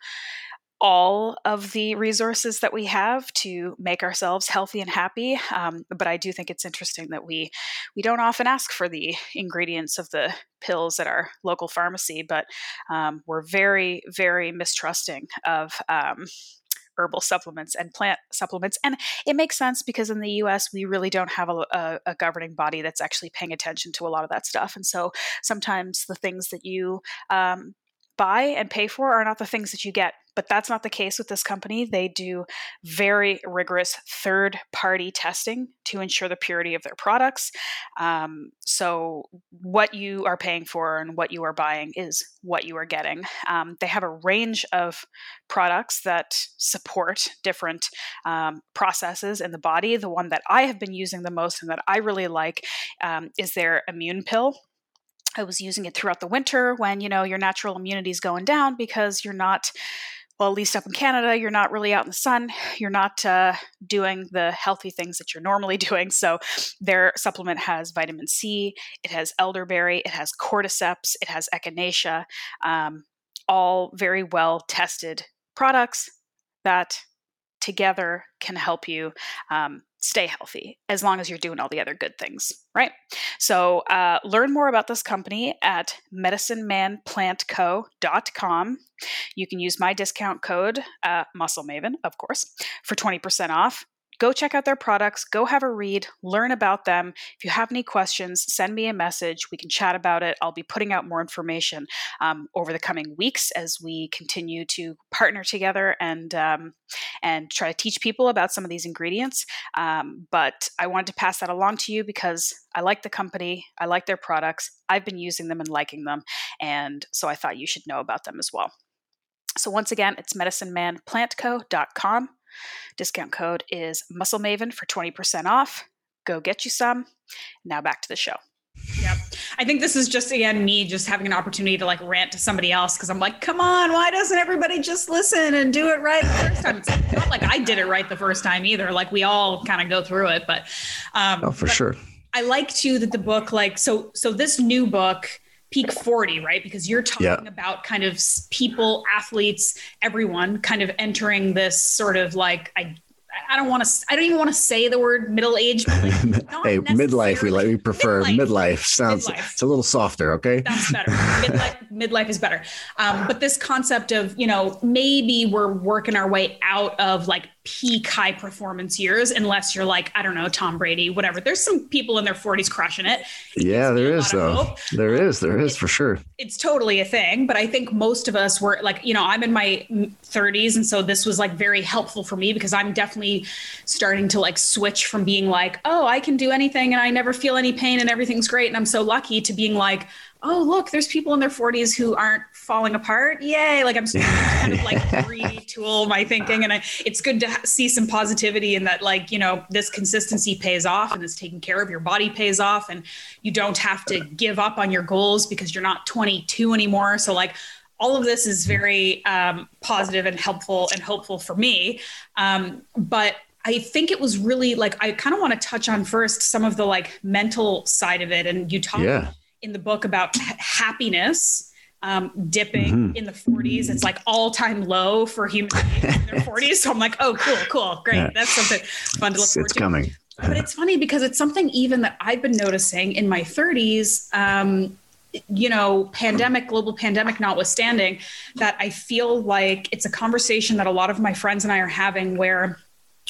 all of the resources that we have to make ourselves healthy and happy. Um, but I do think it's interesting that we we don't often ask for the ingredients of the pills at our local pharmacy, but um, we're very very mistrusting of. Um, herbal supplements and plant supplements. And it makes sense because in the US, we really don't have a, a, a, governing body that's actually paying attention to a lot of that stuff. And so sometimes the things that you um, buy and pay for are not the things that you get. But that's not the case with this company. They do very rigorous third party testing to ensure the purity of their products. Um, so, what you are paying for and what you are buying is what you are getting. Um, they have a range of products that support different um, processes in the body. The one that I have been using the most and that I really like um, is their immune pill. I was using it throughout the winter when, you know, your natural immunity is going down because you're not, well, at least up in Canada, you're not really out in the sun. You're not uh, doing the healthy things that you're normally doing. So their supplement has vitamin C, it has elderberry, it has cordyceps, it has echinacea, um, all very well tested products that together can help you um, stay healthy as long as you're doing all the other good things, right? So, uh, learn more about this company at medicinemanplantco.com. You can use my discount code, uh, Muscle Maven, of course, for 20% off go check out their products, go have a read, learn about them. If you have any questions, send me a message. We can chat about it. I'll be putting out more information um, over the coming weeks as we continue to partner together and um, and try to teach people about some of these ingredients. Um, but I wanted to pass that along to you because I like the company, I like their products, I've been using them and liking them, and so I thought you should know about them as well. So once again, it's medicinemanplantco.com. Discount code is Muscle Maven for 20% off. Go get you some. Now back to the show. Yep. I think this is just again me just having an opportunity to like rant to somebody else because I'm like, come on, why doesn't everybody just listen and do it right the first time? It's not like I did it right the first time either. Like we all kind of go through it, but um, oh, for but sure. I like too that the book, like, so so this new book peak 40 right because you're talking yeah. about kind of people athletes everyone kind of entering this sort of like i I don't want to. I don't even want to say the word middle age. Like hey, midlife. We like. We prefer midlife. midlife. Sounds. Midlife. It's a little softer. Okay. That's better. midlife, midlife is better. Um, but this concept of you know maybe we're working our way out of like peak high performance years unless you're like i don't know tom brady whatever. There's some people in their 40s crushing it. Yeah there is though. there um, is there is for sure. it's totally a thing but i think most of us were like you know i'm in my 30s and so this was like very helpful for me because i'm definitely starting to like switch from being like oh i can do anything and i never feel any pain and everything's great and i'm so lucky to being like oh look there's people in their 40s who aren't falling apart. Yay. Like i'm kind of like retool my thinking. And I, it's good to see some positivity in that like you know this consistency pays off and this taking care of your body pays off. And you don't have to give up on your goals because you're not 22 anymore. So like all of this is very um, positive and helpful and hopeful for me. Um, but I think it was really like I kind of want to touch on first some of the like mental side of it. And you talk yeah in the book about happiness um, dipping mm-hmm. in the 40s. It's like all time low for human beings in their 40s. So I'm like, oh, cool, cool, great. Yeah. That's something fun to look forward it's to. coming. but it's funny because it's something even that I've been noticing in my 30s. Um, you know, pandemic, global pandemic notwithstanding, that I feel like it's a conversation that a lot of my friends and I are having where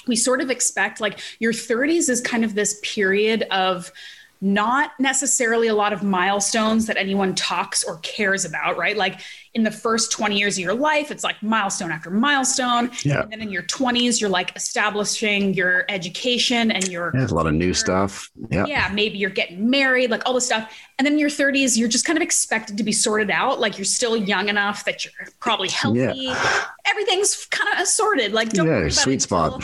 we sort of expect like your 30s is kind of this period of not necessarily a lot of milestones that anyone talks or cares about, right? Like in the first 20 years of your life, it's like milestone after milestone. Yeah. And then in your 20s, you're like establishing your education and your yeah, a lot of new stuff. Yeah. Yeah. Maybe you're getting married, like all this stuff. And then in your 30s, you're just kind of expected to be sorted out. Like you're still young enough that you're probably healthy. Yeah. Everything's kind of assorted. Like don't yeah, sweet spot.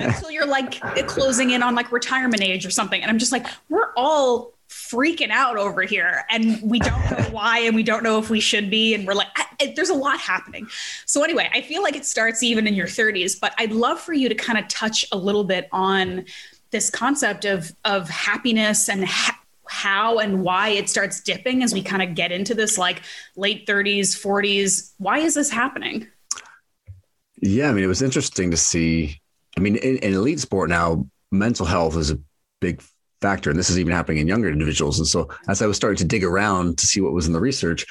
until you're like closing in on like retirement age or something. And I'm just like, we're all freaking out over here and we don't know why and we don't know if we should be and we're like I, there's a lot happening. So anyway i feel like it starts even in your 30s but i'd love for you to kind of touch a little bit on this concept of of happiness and ha- how and why it starts dipping as we kind of get into this like late 30s 40s why is this happening? Yeah i mean it was interesting to see i mean in, in elite sport now mental health is a big factor. And this is even happening in younger individuals. And so as I was starting to dig around to see what was in the research,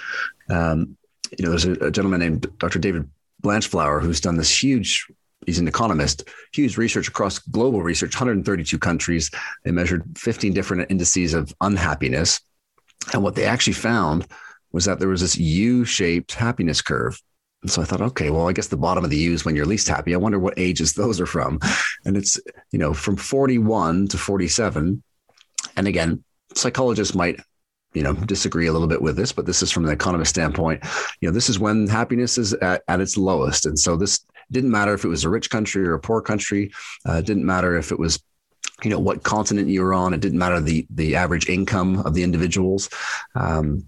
um, you know, there's a, a, gentleman named Dr. David Blanchflower who's done this huge, he's an economist, huge research across global research, 132 countries. They measured 15 different indices of unhappiness. And what they actually found was that there was this U-shaped happiness curve. And so I thought, okay, well, I guess the bottom of the U is when you're least happy. I wonder what ages those are from. And it's, you know, from 41 to 47 and again, psychologists might you know disagree a little bit with this but this is from an economist standpoint. You know this is when happiness is at, at its lowest. And so this didn't matter if it was a rich country or a poor country. Uh, it didn't matter if it was you know what continent you were on. It didn't matter the the average income of the individuals. Um,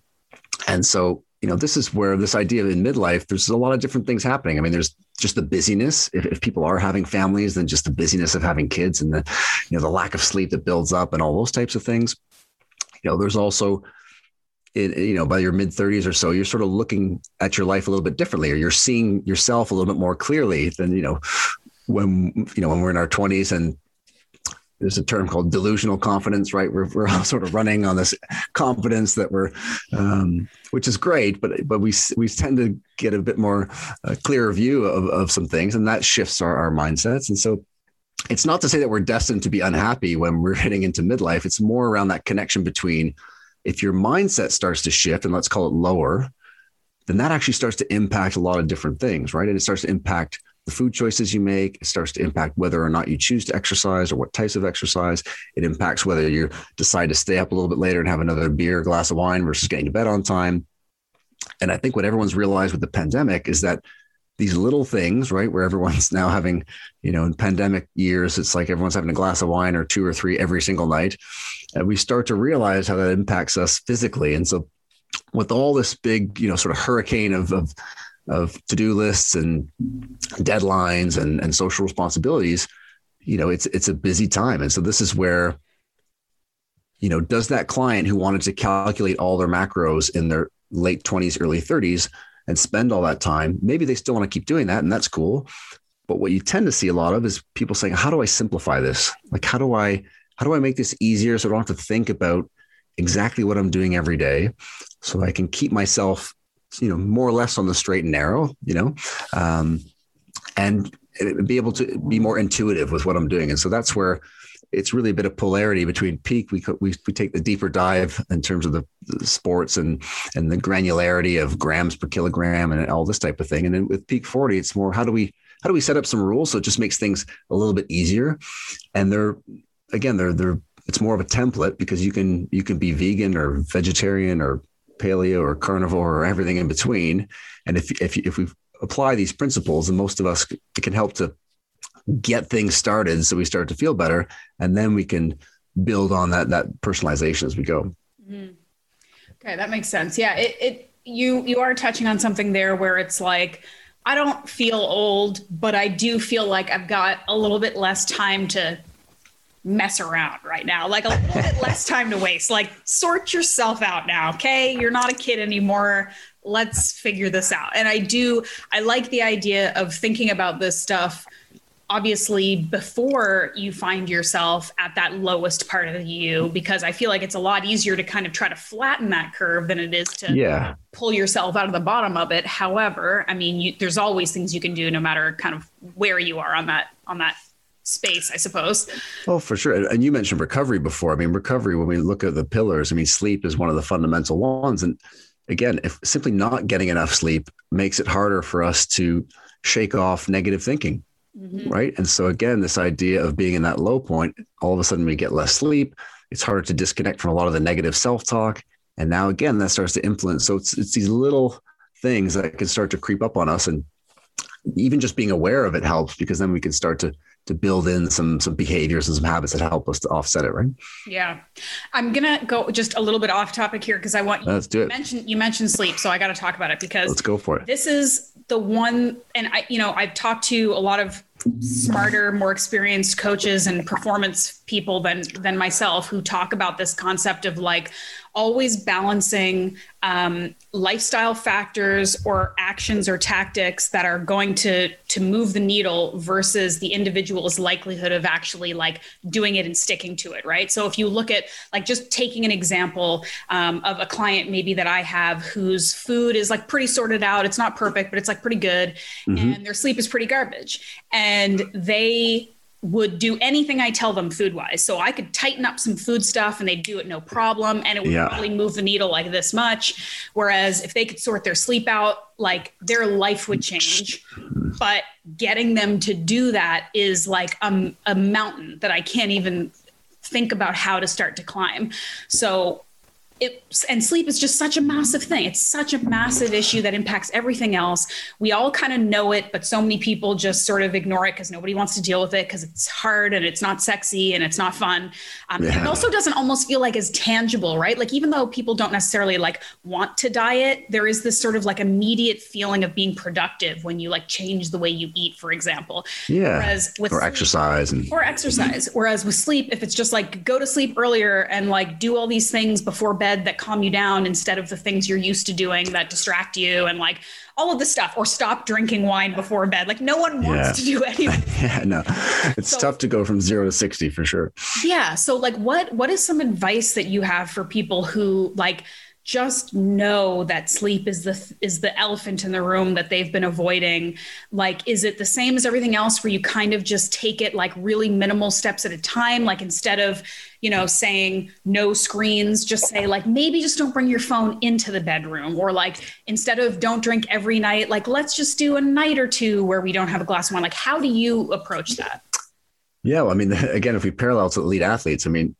and so you know this is where this idea in midlife there's a lot of different things happening. I mean there's just the busyness. If, if people are having families then just the busyness of having kids and the you know the lack of sleep that builds up and all those types of things. You know there's also it, you know by your mid 30s or so you're sort of looking at your life a little bit differently or you're seeing yourself a little bit more clearly than you know when you know when we're in our 20s and there's a term called delusional confidence, right? We're, we're all sort of running on this confidence that we're, um, which is great, but but we we tend to get a bit more uh, clearer view of, of some things, and that shifts our, our mindsets. And so, it's not to say that we're destined to be unhappy when we're hitting into midlife. It's more around that connection between if your mindset starts to shift, and let's call it lower, then that actually starts to impact a lot of different things, right? And it starts to impact the food choices you make. It starts to impact whether or not you choose to exercise or what types of exercise. It impacts whether you decide to stay up a little bit later and have another beer, glass of wine versus getting to bed on time. And I think what everyone's realized with the pandemic is that these little things, right, where everyone's now having, you know, in pandemic years, it's like everyone's having a glass of wine or two or three every single night. And we start to realize how that impacts us physically. And so, with all this big, you know, sort of hurricane of, of of to-do lists and deadlines and, and social responsibilities, you know, it's it's a busy time. And so this is where, you know, does that client who wanted to calculate all their macros in their late 20s, early 30s and spend all that time, maybe they still want to keep doing that, and that's cool. But what you tend to see a lot of is people saying, How do I simplify this? Like how do I how do I make this easier so I don't have to think about exactly what I'm doing every day so I can keep myself you know, more or less on the straight and narrow, you know, um, and be able to be more intuitive with what I'm doing. And so that's where it's really a bit of polarity between peak. We, we, we take the deeper dive in terms of the, the, sports and, and the granularity of grams per kilogram and all this type of thing. And then with peak 40, it's more, how do we, how do we set up some rules? So it just makes things a little bit easier. And they're, again, they're, they're, it's more of a template because you can, you can be vegan or vegetarian or paleo or carnivore or everything in between. And if if if we apply these principles, and most of us it can help to get things started, so we start to feel better, and then we can build on that that personalization as we go. Mm-hmm. Okay, that makes sense. Yeah, it, it you you are touching on something there where it's like. I don't feel old, but I do feel like I've got a little bit less time to mess around right now. Like a little bit less time to waste. Like sort yourself out now, okay? You're not a kid anymore. let's figure this out. And I do, I like the idea of thinking about this stuff obviously before you find yourself at that lowest part of you because i feel like it's a lot easier to kind of try to flatten that curve than it is to yeah. pull yourself out of the bottom of it however i mean U, there's always things you can do no matter kind of where you are on that on that space i suppose oh for sure and you mentioned recovery before i mean recovery when we look at the pillars i mean sleep is one of the fundamental ones and again if simply not getting enough sleep makes it harder for us to shake off negative thinking Mm-hmm. Right. And so, again, this idea of being in that low point, all of a sudden we get less sleep. It's harder to disconnect from a lot of the negative self talk. And now, again, that starts to influence. So, it's, it's these little things that can start to creep up on us. And even just being aware of it helps because then we can start to to build in some some behaviors and some habits that help us to offset it, right? Yeah, I'm gonna go just a little bit off topic here because I want let's do it. You mentioned you mentioned sleep, so I got to talk about it because let's go for it. This is the one, and I, you know, I've talked to a lot of smarter, more experienced coaches and performance people than than myself who talk about this concept of like always balancing um, lifestyle factors or actions or tactics that are going to to move the needle versus the individual's likelihood of actually like doing it and sticking to it right so if you look at like just taking an example um, of a client maybe that i have whose food is like pretty sorted out it's not perfect but it's like pretty good mm-hmm. and their sleep is pretty garbage and they would do anything I tell them food wise. So I could tighten up some food stuff and they'd do it no problem. And it would yeah. probably move the needle like this much. Whereas if they could sort their sleep out, like their life would change. But getting them to do that is like a, a mountain that I can't even think about how to start to climb. So it, and sleep is just such a massive thing. It's such a massive issue that impacts everything else. We all kind of know it, but so many people just sort of ignore it because nobody wants to deal with it because it's hard and it's not sexy and it's not fun. Um, yeah. It also doesn't almost feel like as tangible, right? Like even though people don't necessarily like want to diet, there is this sort of like immediate feeling of being productive when you like change the way you eat, for example. Yeah. Whereas with or sleep, exercise and or exercise. Whereas with sleep, if it's just like go to sleep earlier and like do all these things before bed that calm you down instead of the things you're used to doing that distract you and like all of this stuff or stop drinking wine before bed. Like no one wants yeah. to do anything yeah no. It's so, tough to go from 0 to 60 for sure. Yeah so like what what is some advice that you have for people who like just know that sleep is the is the elephant in the room that they've been avoiding. Like is it the same as everything else where you kind of just take it like really minimal steps at a time? Like instead of you know saying no screens just say like maybe just don't bring your phone into the bedroom. Or like instead of don't drink every night like let's just do a night or two where we don't have a glass of wine. Like how do you approach that? Yeah well, i mean again if we parallel to elite athletes i mean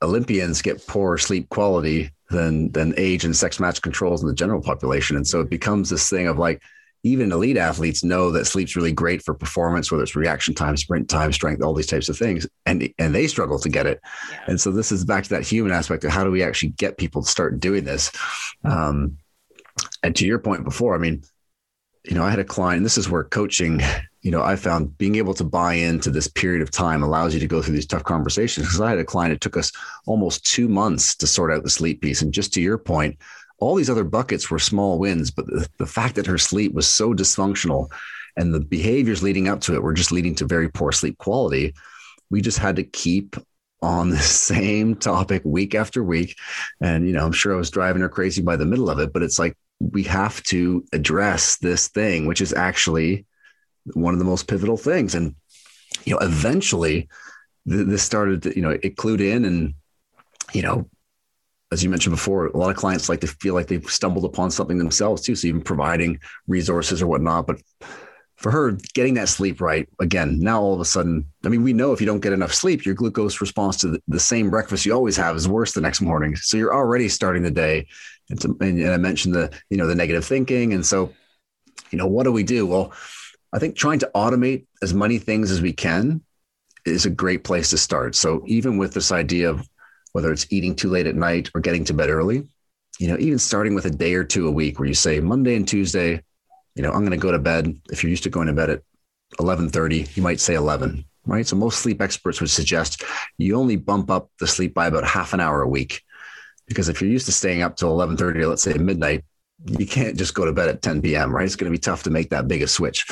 olympians get poor sleep quality than than age and sex match controls in the general population. And so it becomes this thing of like even elite athletes know that sleep's really great for performance, whether it's reaction time, sprint time, strength, all these types of things, and and they struggle to get it. Yeah. And so this is back to that human aspect of how do we actually get people to start doing this. Um, and to your point before, I mean, you know, I had a client. This is where coaching you know, I found being able to buy into this period of time allows you to go through these tough conversations. Because I had a client, it took us almost two months to sort out the sleep piece. And just to your point, all these other buckets were small wins, but the, the fact that her sleep was so dysfunctional and the behaviors leading up to it were just leading to very poor sleep quality, we just had to keep on the same topic week after week. And, you know, I'm sure I was driving her crazy by the middle of it, but it's like we have to address this thing, which is actually one of the most pivotal things. And, you know, eventually th- this started, to, you know, it clued in and, you know, as you mentioned before, a lot of clients like to feel like they've stumbled upon something themselves too. So even providing resources or whatnot, but for her, getting that sleep right again, now all of a sudden, I mean, we know if you don't get enough sleep, your glucose response to the, the same breakfast you always have is worse the next morning. So you're already starting the day. And, and I mentioned the, you know, the negative thinking. And so, you know, what do we do? Well, I think trying to automate as many things as we can is a great place to start. So even with this idea of whether it's eating too late at night or getting to bed early, you know, even starting with a day or two a week where you say Monday and Tuesday, you know, I'm going to go to bed. If you're used to going to bed at 11:30, you might say 11, right? So most sleep experts would suggest you only bump up the sleep by about half an hour a week. Because if you're used to staying up till 11:30, let's say midnight, you can't just go to bed at 10 p.m. right? It's going to be tough to make that big a switch.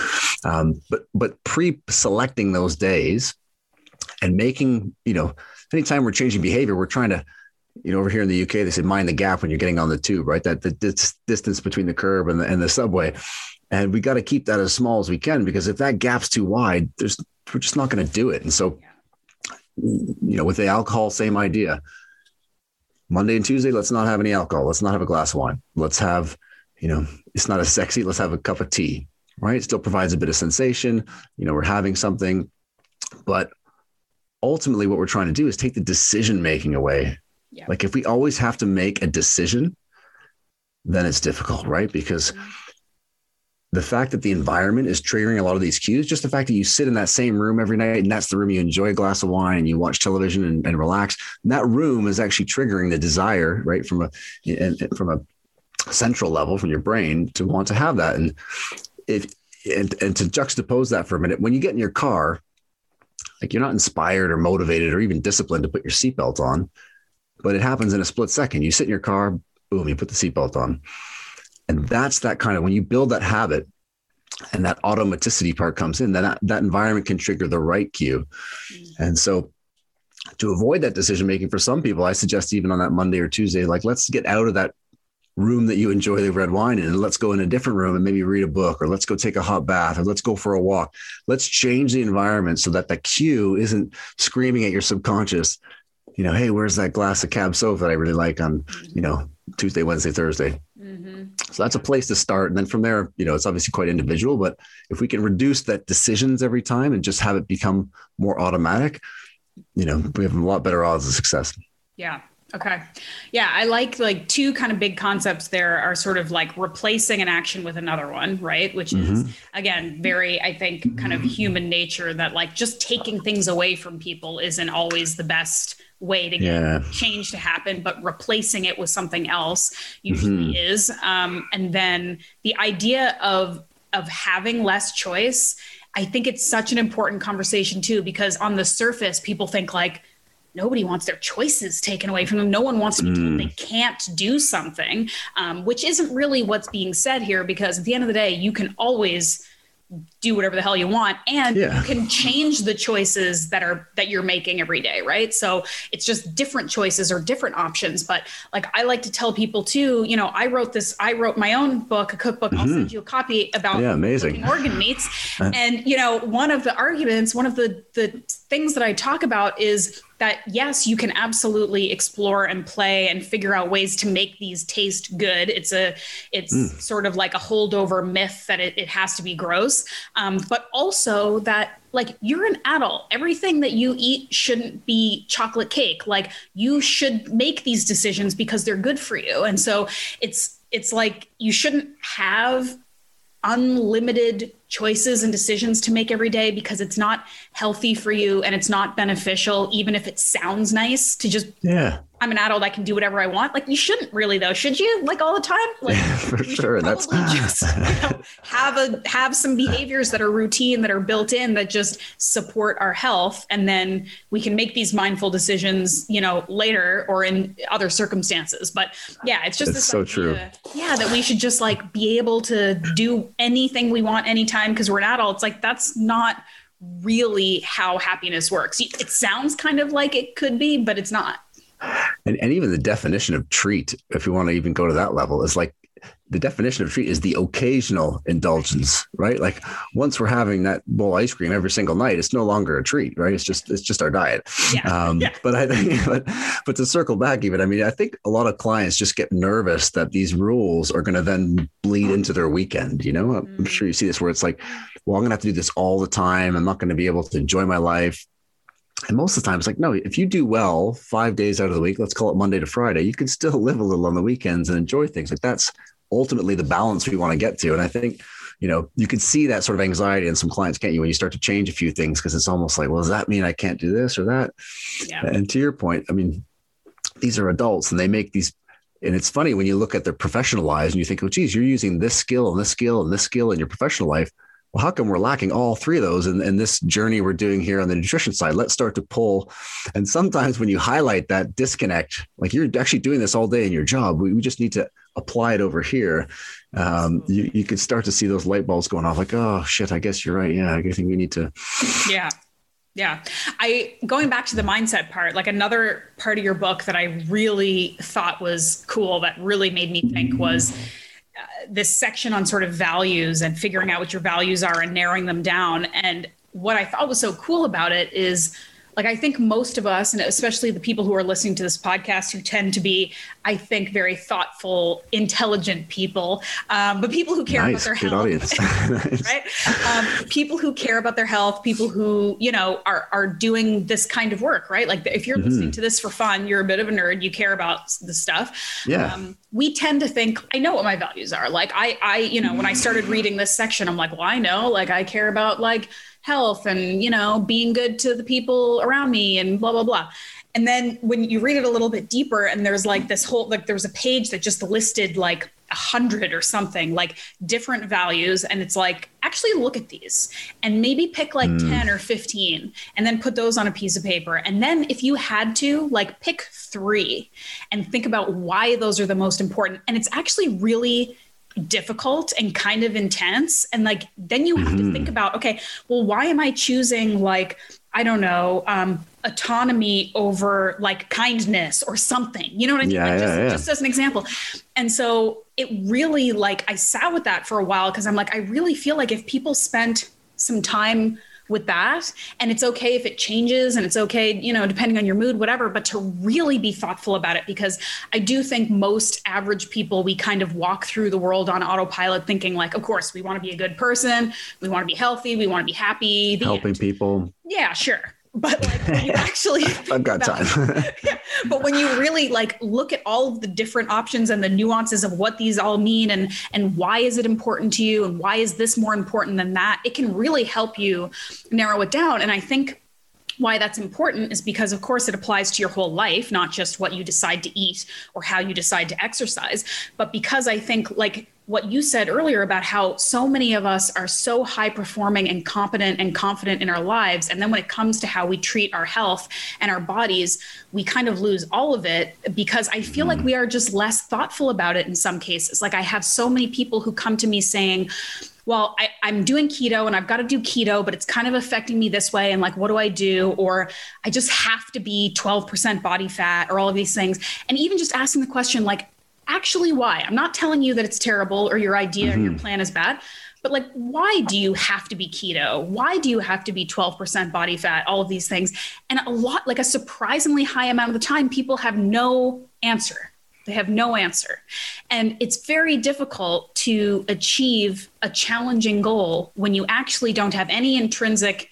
Um, but but pre-selecting those days and making you know anytime we're changing behavior, we're trying to you know over here in the UK they say mind the gap when you're getting on the tube, right? That the distance between the curb and the, and the subway, and we got to keep that as small as we can because if that gap's too wide, there's we're just not going to do it. And so you know with the alcohol, same idea Monday and Tuesday, let's not have any alcohol. Let's not have a glass of wine. Let's have, you know, it's not as sexy. Let's have a cup of tea, right? It still provides a bit of sensation. You know, we're having something, but ultimately what we're trying to do is take the decision making away. Yeah. Like if we always have to make a decision, then it's difficult, right? Because mm-hmm the fact that the environment is triggering a lot of these cues, just the fact that you sit in that same room every night and that's the room you enjoy a glass of wine and you watch television and, and relax, that room is actually triggering the desire, right, from a from a central level from your brain to want to have that. And if and, and to juxtapose that for a minute, when you get in your car, like you're not inspired or motivated or even disciplined to put your seatbelt on, but it happens in a split second. You sit in your car, boom, you put the seatbelt on and that's that kind of when you build that habit and that automaticity part comes in, then that, that environment can trigger the right cue. Mm-hmm. And so to avoid that decision making for some people, I suggest even on that Monday or Tuesday, like let's get out of that room that you enjoy the red wine in and let's go in a different room and maybe read a book or let's go take a hot bath or let's go for a walk. Let's change the environment so that the cue isn't screaming at your subconscious, you know, hey, where's that glass of cab sauv that I really like on, you know, Tuesday, Wednesday, Thursday. Mm-hmm. So that's a place to start. And then from there, you know, it's obviously quite individual, but if we can reduce that decisions every time and just have it become more automatic, you know, we have a lot better odds of success. Yeah. Okay. Yeah, I like like two kind of big concepts there are sort of like replacing an action with another one, right? Which mm-hmm. is again very I think kind of human nature that like just taking things away from people isn't always the best way to get yeah. change to happen, but replacing it with something else usually mm-hmm. is. Um, and then the idea of of having less choice, I think it's such an important conversation too, because on the surface, people think like nobody wants their choices taken away from them. No one wants to be told mm. they can't do something, um, which isn't really what's being said here. Because at the end of the day, you can always do whatever the hell you want and yeah. you can change the choices that are that you're making every day right? So it's just different choices or different options. But like i like to tell people too you know i wrote this i wrote my own book a cookbook. Mm-hmm. i'll send you a copy about yeah amazing. organ meats. And you know one of the arguments one of the the things that i talk about is that yes, you can absolutely explore and play and figure out ways to make these taste good. It's a, it's mm. sort of like a holdover myth that it, it has to be gross, um, but also that like you're an adult. Everything that you eat shouldn't be chocolate cake. Like you should make these decisions because they're good for you, and so it's it's like you shouldn't have unlimited choices and decisions to make every day because it's not healthy for you and it's not beneficial even if it sounds nice to just yeah I'm an adult. I can do whatever I want. Like you shouldn't really though, should you? Like all the time? Like yeah, for sure. That's just you know, have a have some behaviors that are routine that are built in that just support our health, and then we can make these mindful decisions, you know, later or in other circumstances. But yeah, it's just it's so idea, true. Yeah, that we should just like be able to do anything we want anytime because we're an adult. It's like that's not really how happiness works. It sounds kind of like it could be, but it's not and, and even the definition of treat, if you want to even go to that level, is like the definition of treat is the occasional indulgence, right? Like once we're having that bowl of ice cream every single night, it's no longer a treat, right? It's just it's just our diet. Yeah. Um, yeah. But I think, but but to circle back, even I mean, I think a lot of clients just get nervous that these rules are going to then bleed into their weekend. You know, I'm mm. sure you see this where it's like, well, I'm going to have to do this all the time. I'm not going to be able to enjoy my life. And most of the time, it's like, no, if you do well five days out of the week, let's call it Monday to Friday, you can still live a little on the weekends and enjoy things. Like that's ultimately the balance we want to get to. And I think, you know, you can see that sort of anxiety in some clients, can't you, when you start to change a few things? Because it's almost like, well, does that mean I can't do this or that? Yeah. And to your point, I mean, these are adults and they make these and it's funny when you look at their professional lives and you think, oh, geez, you're using this skill and this skill and this skill in your professional life well, how come we're lacking all three of those in, in this journey we're doing here on the nutrition side? Let's start to pull. And sometimes when you highlight that disconnect, like you're actually doing this all day in your job, we, we just need to apply it over here, um, you, you could start to see those light bulbs going off like, oh shit, I guess you're right. Yeah, I think we need to. Yeah. Yeah. I going back to the mindset part, like another part of your book that I really thought was cool that really made me think was this section on sort of values and figuring out what your values are and narrowing them down. And what I thought was so cool about it is like I think most of us, and especially the people who are listening to this podcast, who tend to be, I think, very thoughtful, intelligent people, um, but people who care nice, about their health, right? Um, people who care about their health, people who you know are are doing this kind of work, right? Like if you're mm-hmm. listening to this for fun, you're a bit of a nerd, you care about the stuff. Yeah. Um, we tend to think I know what my values are. Like I, I, you know, when I started reading this section, I'm like, well, I know, like I care about like health and you know being good to the people around me and blah blah blah. And then when you read it a little bit deeper and there's like this whole like there was a page that just listed like a hundred or something like different values. And it's like actually look at these and maybe pick like mm. 10 or 15 and then put those on a piece of paper. And then if you had to like pick three and think about why those are the most important. And it's actually really difficult and kind of intense and like then you have mm-hmm. to think about okay well why am i choosing like i don't know um autonomy over like kindness or something you know what i mean yeah, like, just, yeah, yeah. just as an example and so it really like i sat with that for a while because i'm like i really feel like if people spent some time with that. And it's okay if it changes and it's okay you know depending on your mood whatever but to really be thoughtful about it because i do think most average people we kind of walk through the world on autopilot thinking like of course we want to be a good person. We want to be healthy. We want to be happy. Helping end. people. Yeah sure but like when you actually I've got time. yeah, but when you really like look at all of the different options and the nuances of what these all mean and and why is it important to you and why is this more important than that, it can really help you narrow it down. And I think why that's important is because of course it applies to your whole life not just what you decide to eat or how you decide to exercise but because i think like what you said earlier about how so many of us are so high performing and competent and confident in our lives. And then when it comes to how we treat our health and our bodies, we kind of lose all of it because I feel like mm. we are just less thoughtful about it in some cases. Like I have so many people who come to me saying, well, I, am doing keto and I've got to do keto, but it's kind of affecting me this way. And like, what do I do? Or I just have to be 12% body fat or all of these things. And even just asking the question, like, actually why. I'm not telling you that it's terrible or your idea mm-hmm. or your plan is bad, but like, why do you have to be keto? Why do you have to be 12% body fat? All of these things. And a lot, like a surprisingly high amount of the time, people have no answer. They have no answer. And it's very difficult to achieve a challenging goal when you actually don't have any intrinsic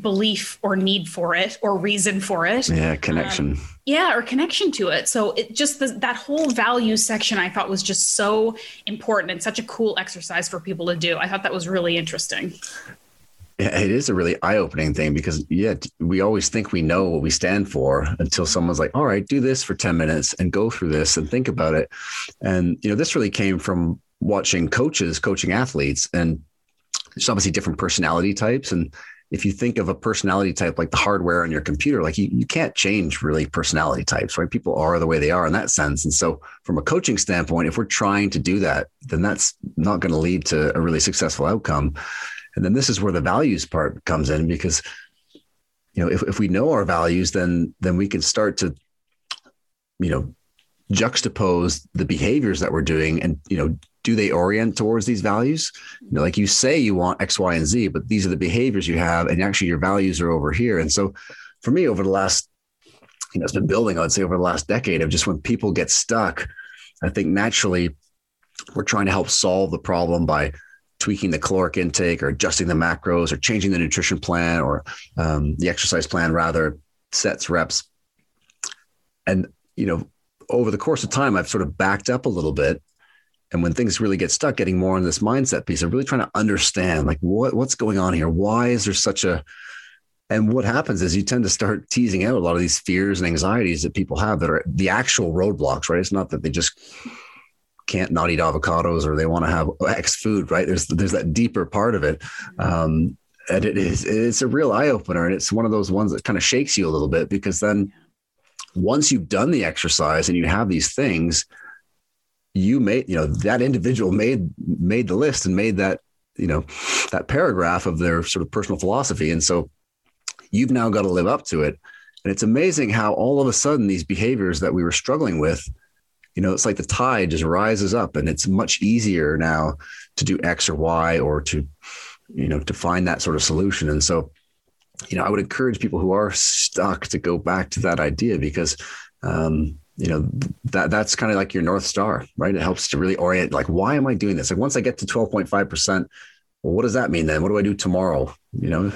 belief or need for it or reason for it. Yeah, connection. Um, yeah, or connection to it. So it just the, that whole value section I thought was just so important and such a cool exercise for people to do. I thought that was really interesting. Yeah, it is a really eye-opening thing because yeah, we always think we know what we stand for until someone's like, "All right, do this for 10 minutes and go through this and think about it." And you know, this really came from watching coaches coaching athletes and there's obviously different personality types and if you think of a personality type like the hardware on your computer, like you, you can't change really personality types, right? People are the way they are in that sense. And so, from a coaching standpoint, if we're trying to do that, then that's not going to lead to a really successful outcome. And then this is where the values part comes in because, you know, if, if we know our values, then then we can start to, you know, juxtapose the behaviors that we're doing and you know do they orient towards these values? You know, like you say you want X, Y, and Z, but these are the behaviors you have, and actually your values are over here. And so for me, over the last, you know, it's been building, I would say over the last decade of just when people get stuck, I think naturally we're trying to help solve the problem by tweaking the caloric intake or adjusting the macros or changing the nutrition plan or um, the exercise plan rather sets reps and you know over the course of time i've sort of backed up a little bit. And when things really get stuck getting more in this mindset piece I'm really trying to understand like what what's going on here? Why is there such a and what happens is you tend to start teasing out a lot of these fears and anxieties that people have that are the actual roadblocks right? It's not that they just can't not eat avocados or they want to have x food right? There's there's that deeper part of it. Um, and it is it's a real eye opener. And it's one of those ones that kind of shakes you a little bit because then once you've done the exercise and you have these things you made, you know, that individual made made the list and made that, you know, that paragraph of their sort of personal philosophy. And so you've now got to live up to it. And it's amazing how all of a sudden these behaviors that we were struggling with, you know, it's like the tide just rises up and it's much easier now to do X or Y or to, you know, to find that sort of solution. And so, you know, I would encourage people who are stuck to go back to that idea because, um, you know, that that's kind of like your North Star, right? It helps to really orient, like, why am I doing this? Like once I get to 12.5%, well, what does that mean then? What do I do tomorrow? You know?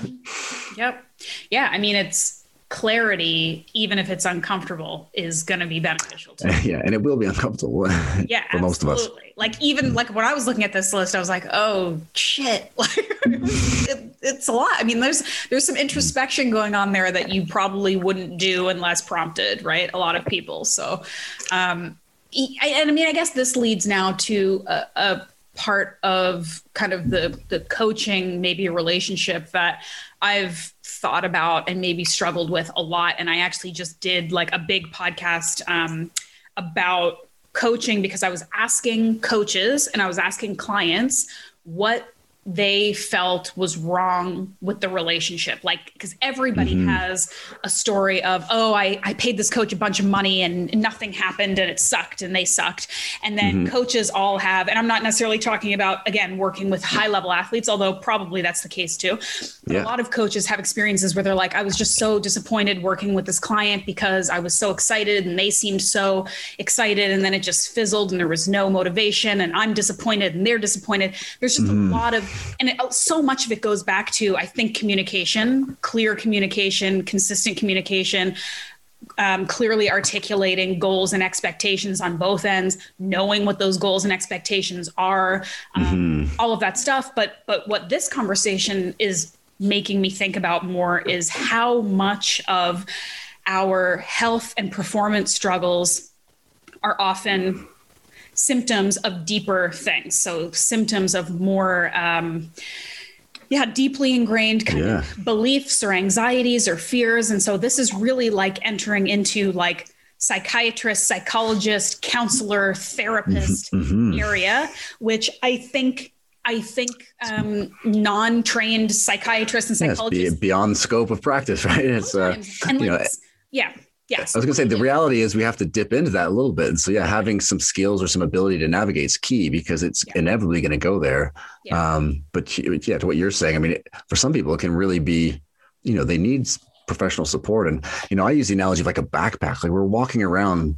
Yep. Yeah. I mean, it's, clarity, even if it's uncomfortable, is going to be beneficial to Yeah, and it will be uncomfortable. Yeah, for most of us. Like even like when I was looking at this list, I was like, oh shit, like it, it's a lot. I mean, there's there's some introspection going on there that you probably wouldn't do unless prompted, right? A lot of people. So, um, and I mean, I guess this leads now to a, a part of kind of the the coaching, maybe a relationship that I've thought about and maybe struggled with a lot. And I actually just did like a big podcast um, about coaching because I was asking coaches and I was asking clients what they felt was wrong with the relationship like because everybody mm-hmm. has a story of oh I, I paid this coach a bunch of money and nothing happened and it sucked and they sucked and then mm-hmm. coaches all have and i'm not necessarily talking about again working with high level athletes although probably that's the case too yeah. a lot of coaches have experiences where they're like i was just so disappointed working with this client because i was so excited and they seemed so excited and then it just fizzled and there was no motivation and i'm disappointed and they're disappointed there's just mm-hmm. a lot of and it, so much of it goes back to i think communication clear communication consistent communication um, clearly articulating goals and expectations on both ends knowing what those goals and expectations are um, mm-hmm. all of that stuff but but what this conversation is making me think about more is how much of our health and performance struggles are often symptoms of deeper things. So symptoms of more, um, yeah, deeply ingrained kind yeah. of beliefs or anxieties or fears. And so this is really like entering into like psychiatrist, psychologist, counselor, therapist mm-hmm. area, which I think I think um, non-trained psychiatrists and psychologists yeah, beyond scope of practice, right? It's uh, and like, you know, yeah, Yes. I was going to say the reality is we have to dip into that a little bit. And so, yeah, having some skills or some ability to navigate is key because it's yeah. inevitably going to go there. Yeah. Um, but yeah, to what you're saying, I mean, for some people, it can really be, you know, they need professional support. And, you know, I use the analogy of like a backpack. Like we're walking around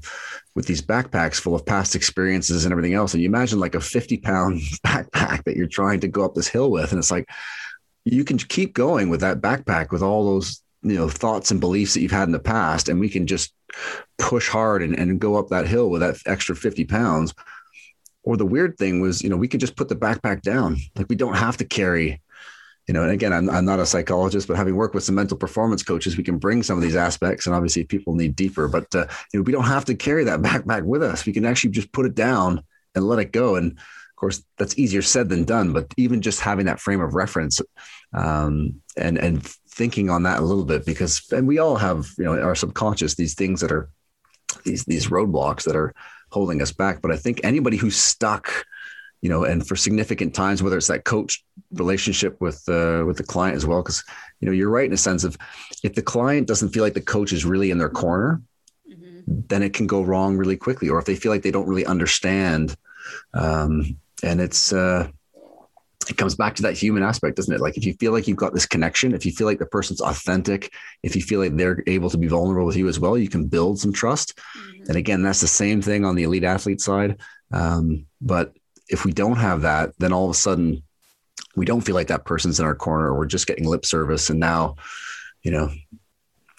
with these backpacks full of past experiences and everything else. And you imagine like a 50 pound backpack that you're trying to go up this hill with. And it's like, you can keep going with that backpack with all those you know thoughts and beliefs that you've had in the past and we can just push hard and, and go up that hill with that extra 50 pounds. Or the weird thing was you know we could just put the backpack down. Like we don't have to carry you know and again i'm, I'm not a psychologist but having worked with some mental performance coaches we can bring some of these aspects and obviously people need deeper but uh, you know we don't have to carry that backpack with us. We can actually just put it down and let it go. And of course that's easier said than done but even just having that frame of reference um, and and thinking on that a little bit because and we all have you know our subconscious these things that are these these roadblocks that are holding us back but i think anybody who's stuck you know and for significant times whether it's that coach relationship with uh, with the client as well because you know you're right in a sense of if the client doesn't feel like the coach is really in their corner mm-hmm. then it can go wrong really quickly or if they feel like they don't really understand um, and it's uh, it comes back to that human aspect, doesn't it? Like if you feel like you've got this connection, if you feel like the person's authentic, if you feel like they're able to be vulnerable with you as well, you can build some trust. Mm-hmm. And again, that's the same thing on the elite athlete side. Um, but if we don't have that, then all of a sudden we don't feel like that person's in our corner or we're just getting lip service. And now, you know,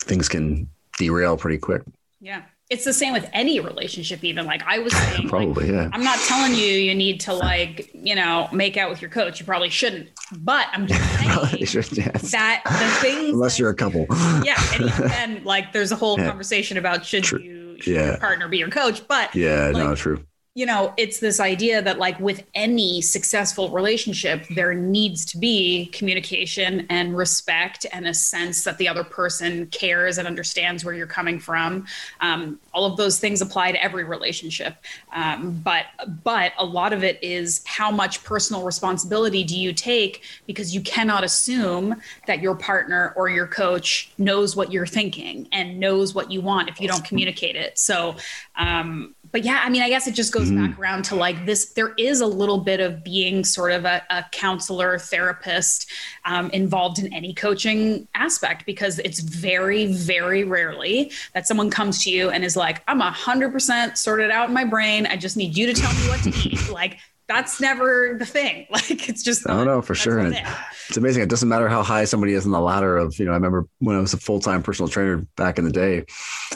things can derail pretty quick. Yeah it's the same with any relationship even like i was saying probably like, yeah i'm not telling you you need to like you know make out with your coach you probably shouldn't but i'm just saying should, yes. that the things unless that, you're a couple yeah and, and like there's a whole yeah. conversation about should true. you should yeah. your partner be your coach but yeah like, no true you know, it's this idea that, like, with any successful relationship, there needs to be communication and respect and a sense that the other person cares and understands where you're coming from. Um, all of those things apply to every relationship. Um, but, but a lot of it is how much personal responsibility do you take because you cannot assume that your partner or your coach knows what you're thinking and knows what you want if you don't communicate it. So, um, but yeah, I mean, I guess it just goes mm-hmm. back around to like this. There is a little bit of being sort of a, a counselor, therapist um, involved in any coaching aspect because it's very, very rarely that someone comes to you and is like, I'm a hundred percent sorted out in my brain. I just need you to tell me what to eat. like that's never the thing. Like it's just. I don't know for sure. And it's amazing. It doesn't matter how high somebody is in the ladder of, you know, I remember when I was a full time personal trainer back in the day,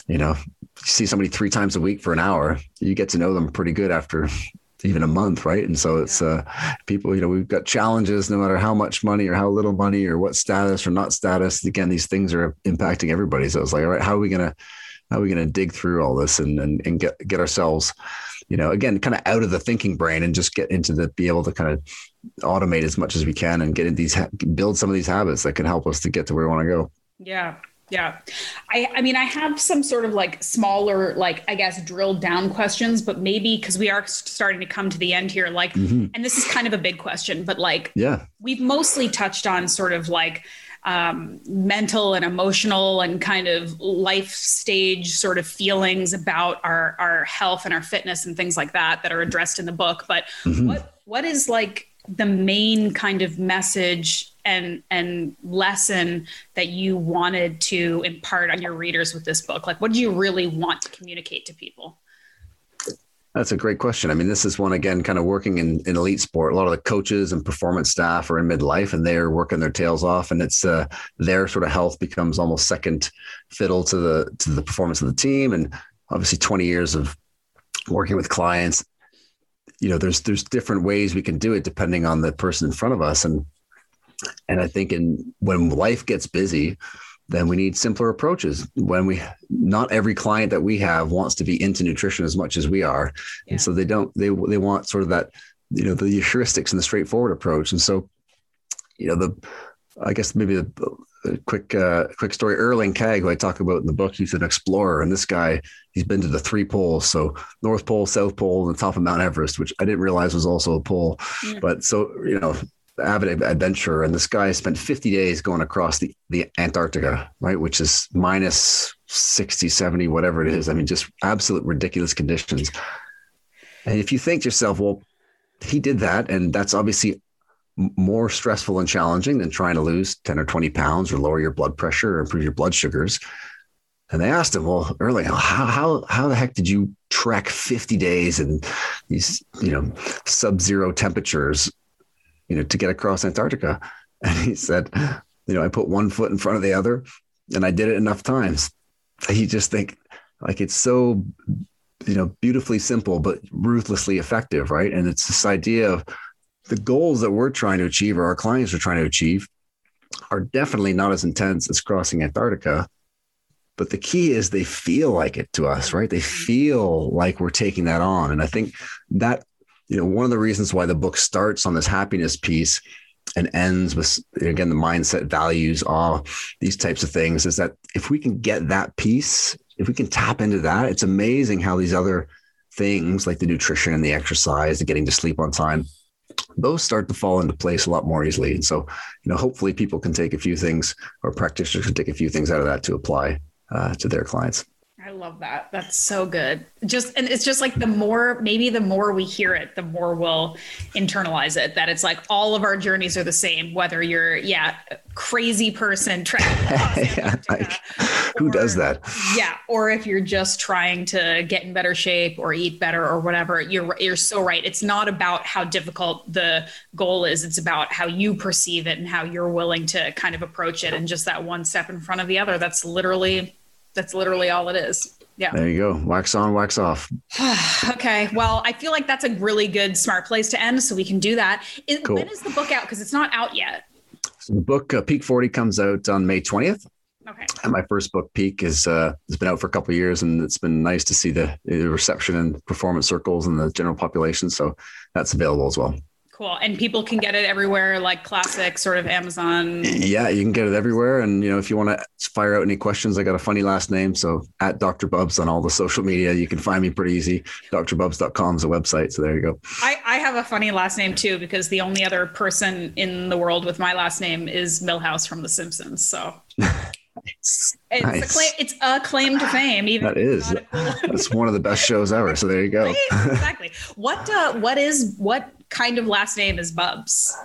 you know, you see somebody three times a week for an hour, you get to know them pretty good after even a month, right? And so it's uh, people, you know, we've got challenges no matter how much money or how little money or what status or not status. Again, these things are impacting everybody. So it's like, all right, how are we gonna how are we gonna dig through all this and and, and get get ourselves, you know, again, kind of out of the thinking brain and just get into the be able to kind of automate as much as we can and get in these build some of these habits that can help us to get to where we want to go. Yeah, yeah. I I mean I have some sort of like smaller like I guess drilled down questions but maybe cuz we are starting to come to the end here like mm-hmm. and this is kind of a big question but like yeah. We've mostly touched on sort of like um, mental and emotional and kind of life stage sort of feelings about our our health and our fitness and things like that that are addressed in the book but mm-hmm. what what is like the main kind of message and and lesson that you wanted to impart on your readers with this book like what do you really want to communicate to people that's a great question. I mean, this is one again, kind of working in, in elite sport. A lot of the coaches and performance staff are in midlife, and they're working their tails off, and it's uh, their sort of health becomes almost second fiddle to the to the performance of the team. And obviously, twenty years of working with clients, you know, there's there's different ways we can do it depending on the person in front of us, and and I think in when life gets busy, then we need simpler approaches. When we not every client that we have wants to be into nutrition as much as we are, yeah. and so they don't they they want sort of that you know the heuristics and the straightforward approach. And so, you know the I guess maybe the, quick uh, quick story. Erling Kagge, who I talk about in the book, he's an explorer, and this guy he's been to the three poles, so North Pole, South Pole, and the top of Mount Everest, which I didn't realize was also a pole. Yeah. But so you know avid adventurer, and this guy spent 50 days going across the, the Antarctica, right, which is minus 60, 70, whatever it is. I mean, just absolute ridiculous conditions. And if you think to yourself, well, he did that, and that's obviously more stressful and challenging than trying to lose 10 or 20 pounds or lower your blood pressure or improve your blood sugars. And they asked him, well, Erling, how, how, how the heck did you trek 50 days in these, you know, sub-zero temperatures you know, to get across Antarctica. And he said, you know, I put one foot in front of the other and I did it enough times. You just think like it's so, you know, beautifully simple, but ruthlessly effective, right? And it's this idea of the goals that we're trying to achieve or our clients are trying to achieve are definitely not as intense as crossing Antarctica. But the key is they feel like it to us, right? They mm-hmm. feel like we're taking that on. And I think that you know, one of the reasons why the book starts on this happiness piece and ends with again the mindset, values, all these types of things is that if we can get that piece, if we can tap into that, it's amazing how these other things like the nutrition and the exercise, the getting to sleep on time, those start to fall into place a lot more easily. And so, you know, hopefully people can take a few things or practitioners can take a few things out of that to apply uh, to their clients. Love that. That's so good. Just and it's just like the more maybe the more we hear it, the more we'll internalize it. That it's like all of our journeys are the same. Whether you're yeah crazy person yeah, like, who does that? Yeah, or if you're just trying to get in better shape or eat better or whatever. You're you're so right. It's not about how difficult the goal is. It's about how you perceive it and how you're willing to kind of approach it. And just that one step in front of the other. That's literally that's literally all it is. Yeah. There you go. Wax on, wax off. okay. Well, I feel like that's a really good, smart place to end. So we can do that. It, cool. When is the book out? Because it's not out yet. So the book uh, Peak 40 comes out on May 20th. Okay. And my first book, Peak, is uh, has been out for a couple years, and it's been nice to see the, the reception in performance circles and the general population. So that's available as well. Cool. And people can get it everywhere, like classic sort of Amazon. Yeah, you can get it everywhere. And you know, if you want to fire out any questions, I got a funny last name. So at Dr. Bubbs on all the social media, you can find me pretty easy. DrBubbs.com is a website. So there you go. I, I have a funny last name too, because the only other person in the world with my last name is Milhouse from The Simpsons. So It's, nice. a claim, it's a claim to fame. Even that is. That's one of the best shows ever. So there you go. Exactly. What uh, what is what kind of last name is Bubbs?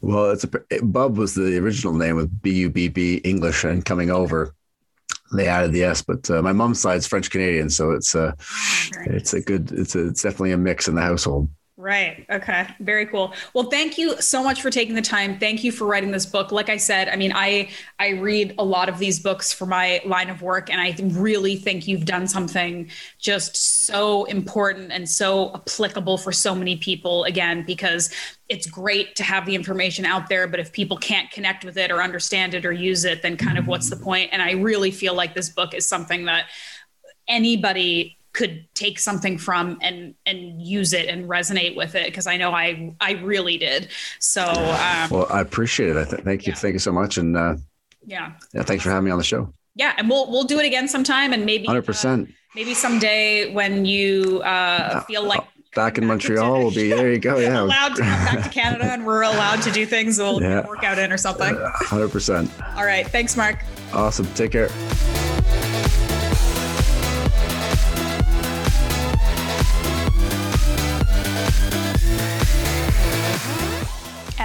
Well, it's a Bub was the original name with B U B B English, and coming over, they added the S. But uh, my mom's side's French Canadian, so it's a oh, it's a good it's a, it's definitely a mix in the household. Right. Okay. Very cool. Well, thank you so much for taking the time. Thank you for writing this book. Like I said, I mean, I I read a lot of these books for my line of work and I really think you've done something just so important and so applicable for so many people again because it's great to have the information out there, but if people can't connect with it or understand it or use it, then kind of what's the point? And I really feel like this book is something that anybody could take something from and and use it and resonate with it because I know I I really did. So um, well, I appreciate it. thank you, yeah. thank you so much, and uh, yeah, yeah, thanks for having me on the show. Yeah, and we'll we'll do it again sometime, and maybe hundred uh, percent. Maybe someday when you uh, feel like back in Montreal we'll be there. You go. Yeah, allowed to come back to Canada, and we're allowed to do things. We'll yeah. work out in or something. Hundred percent. All right. Thanks, Marc. Awesome. Take care.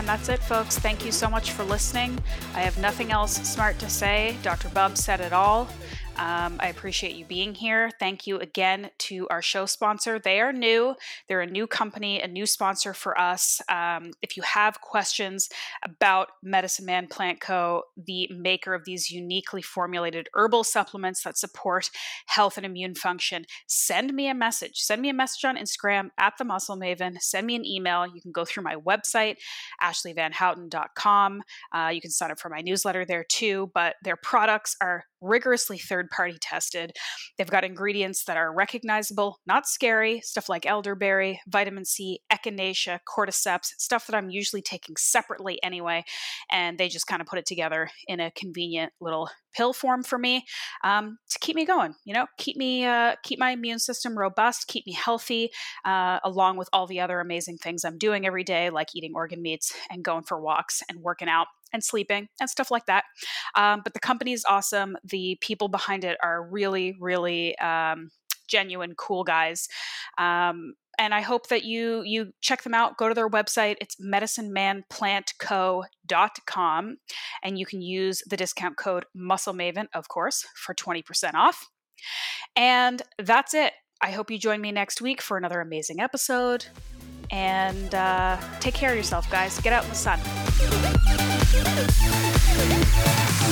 And that's it, folks. Thank you so much for listening. I have nothing else smart to say. Dr. Bub said it all. Um, I appreciate you being here. Thank you again to our show sponsor. They are new, they're a new company, a new sponsor for us. Um, if you have questions about Medicine Man Plant Co., the maker of these uniquely formulated herbal supplements that support health and immune function, send me a message. Send me a message on Instagram at the Muscle Maven. Send me an email. You can go through my website, ashleighvanhouten.com. Uh, you can sign up for my newsletter there too, but their products are rigorously third party tested. They've got ingredients that are recognizable, not scary, stuff like elderberry, vitamin C, echinacea, cordyceps, stuff that I'm usually taking separately anyway. And they just kind of put it together in a convenient little pill form for me um, to keep me going. You know, keep me uh, keep my immune system robust, keep me healthy, uh, along with all the other amazing things I'm doing every day, like eating organ meats and going for walks and working out and sleeping and stuff like that. Um, but the company is awesome. The people behind it are really, really um, genuine, cool guys. Um, and I hope that you you check them out. Go to their website. It's medicinemanplantco.com, and you can use the discount code MuscleMaven, of course, for twenty percent off. And that's it. I hope you join me next week for another amazing episode. And uh, take care of yourself, guys. Get out in the sun. Música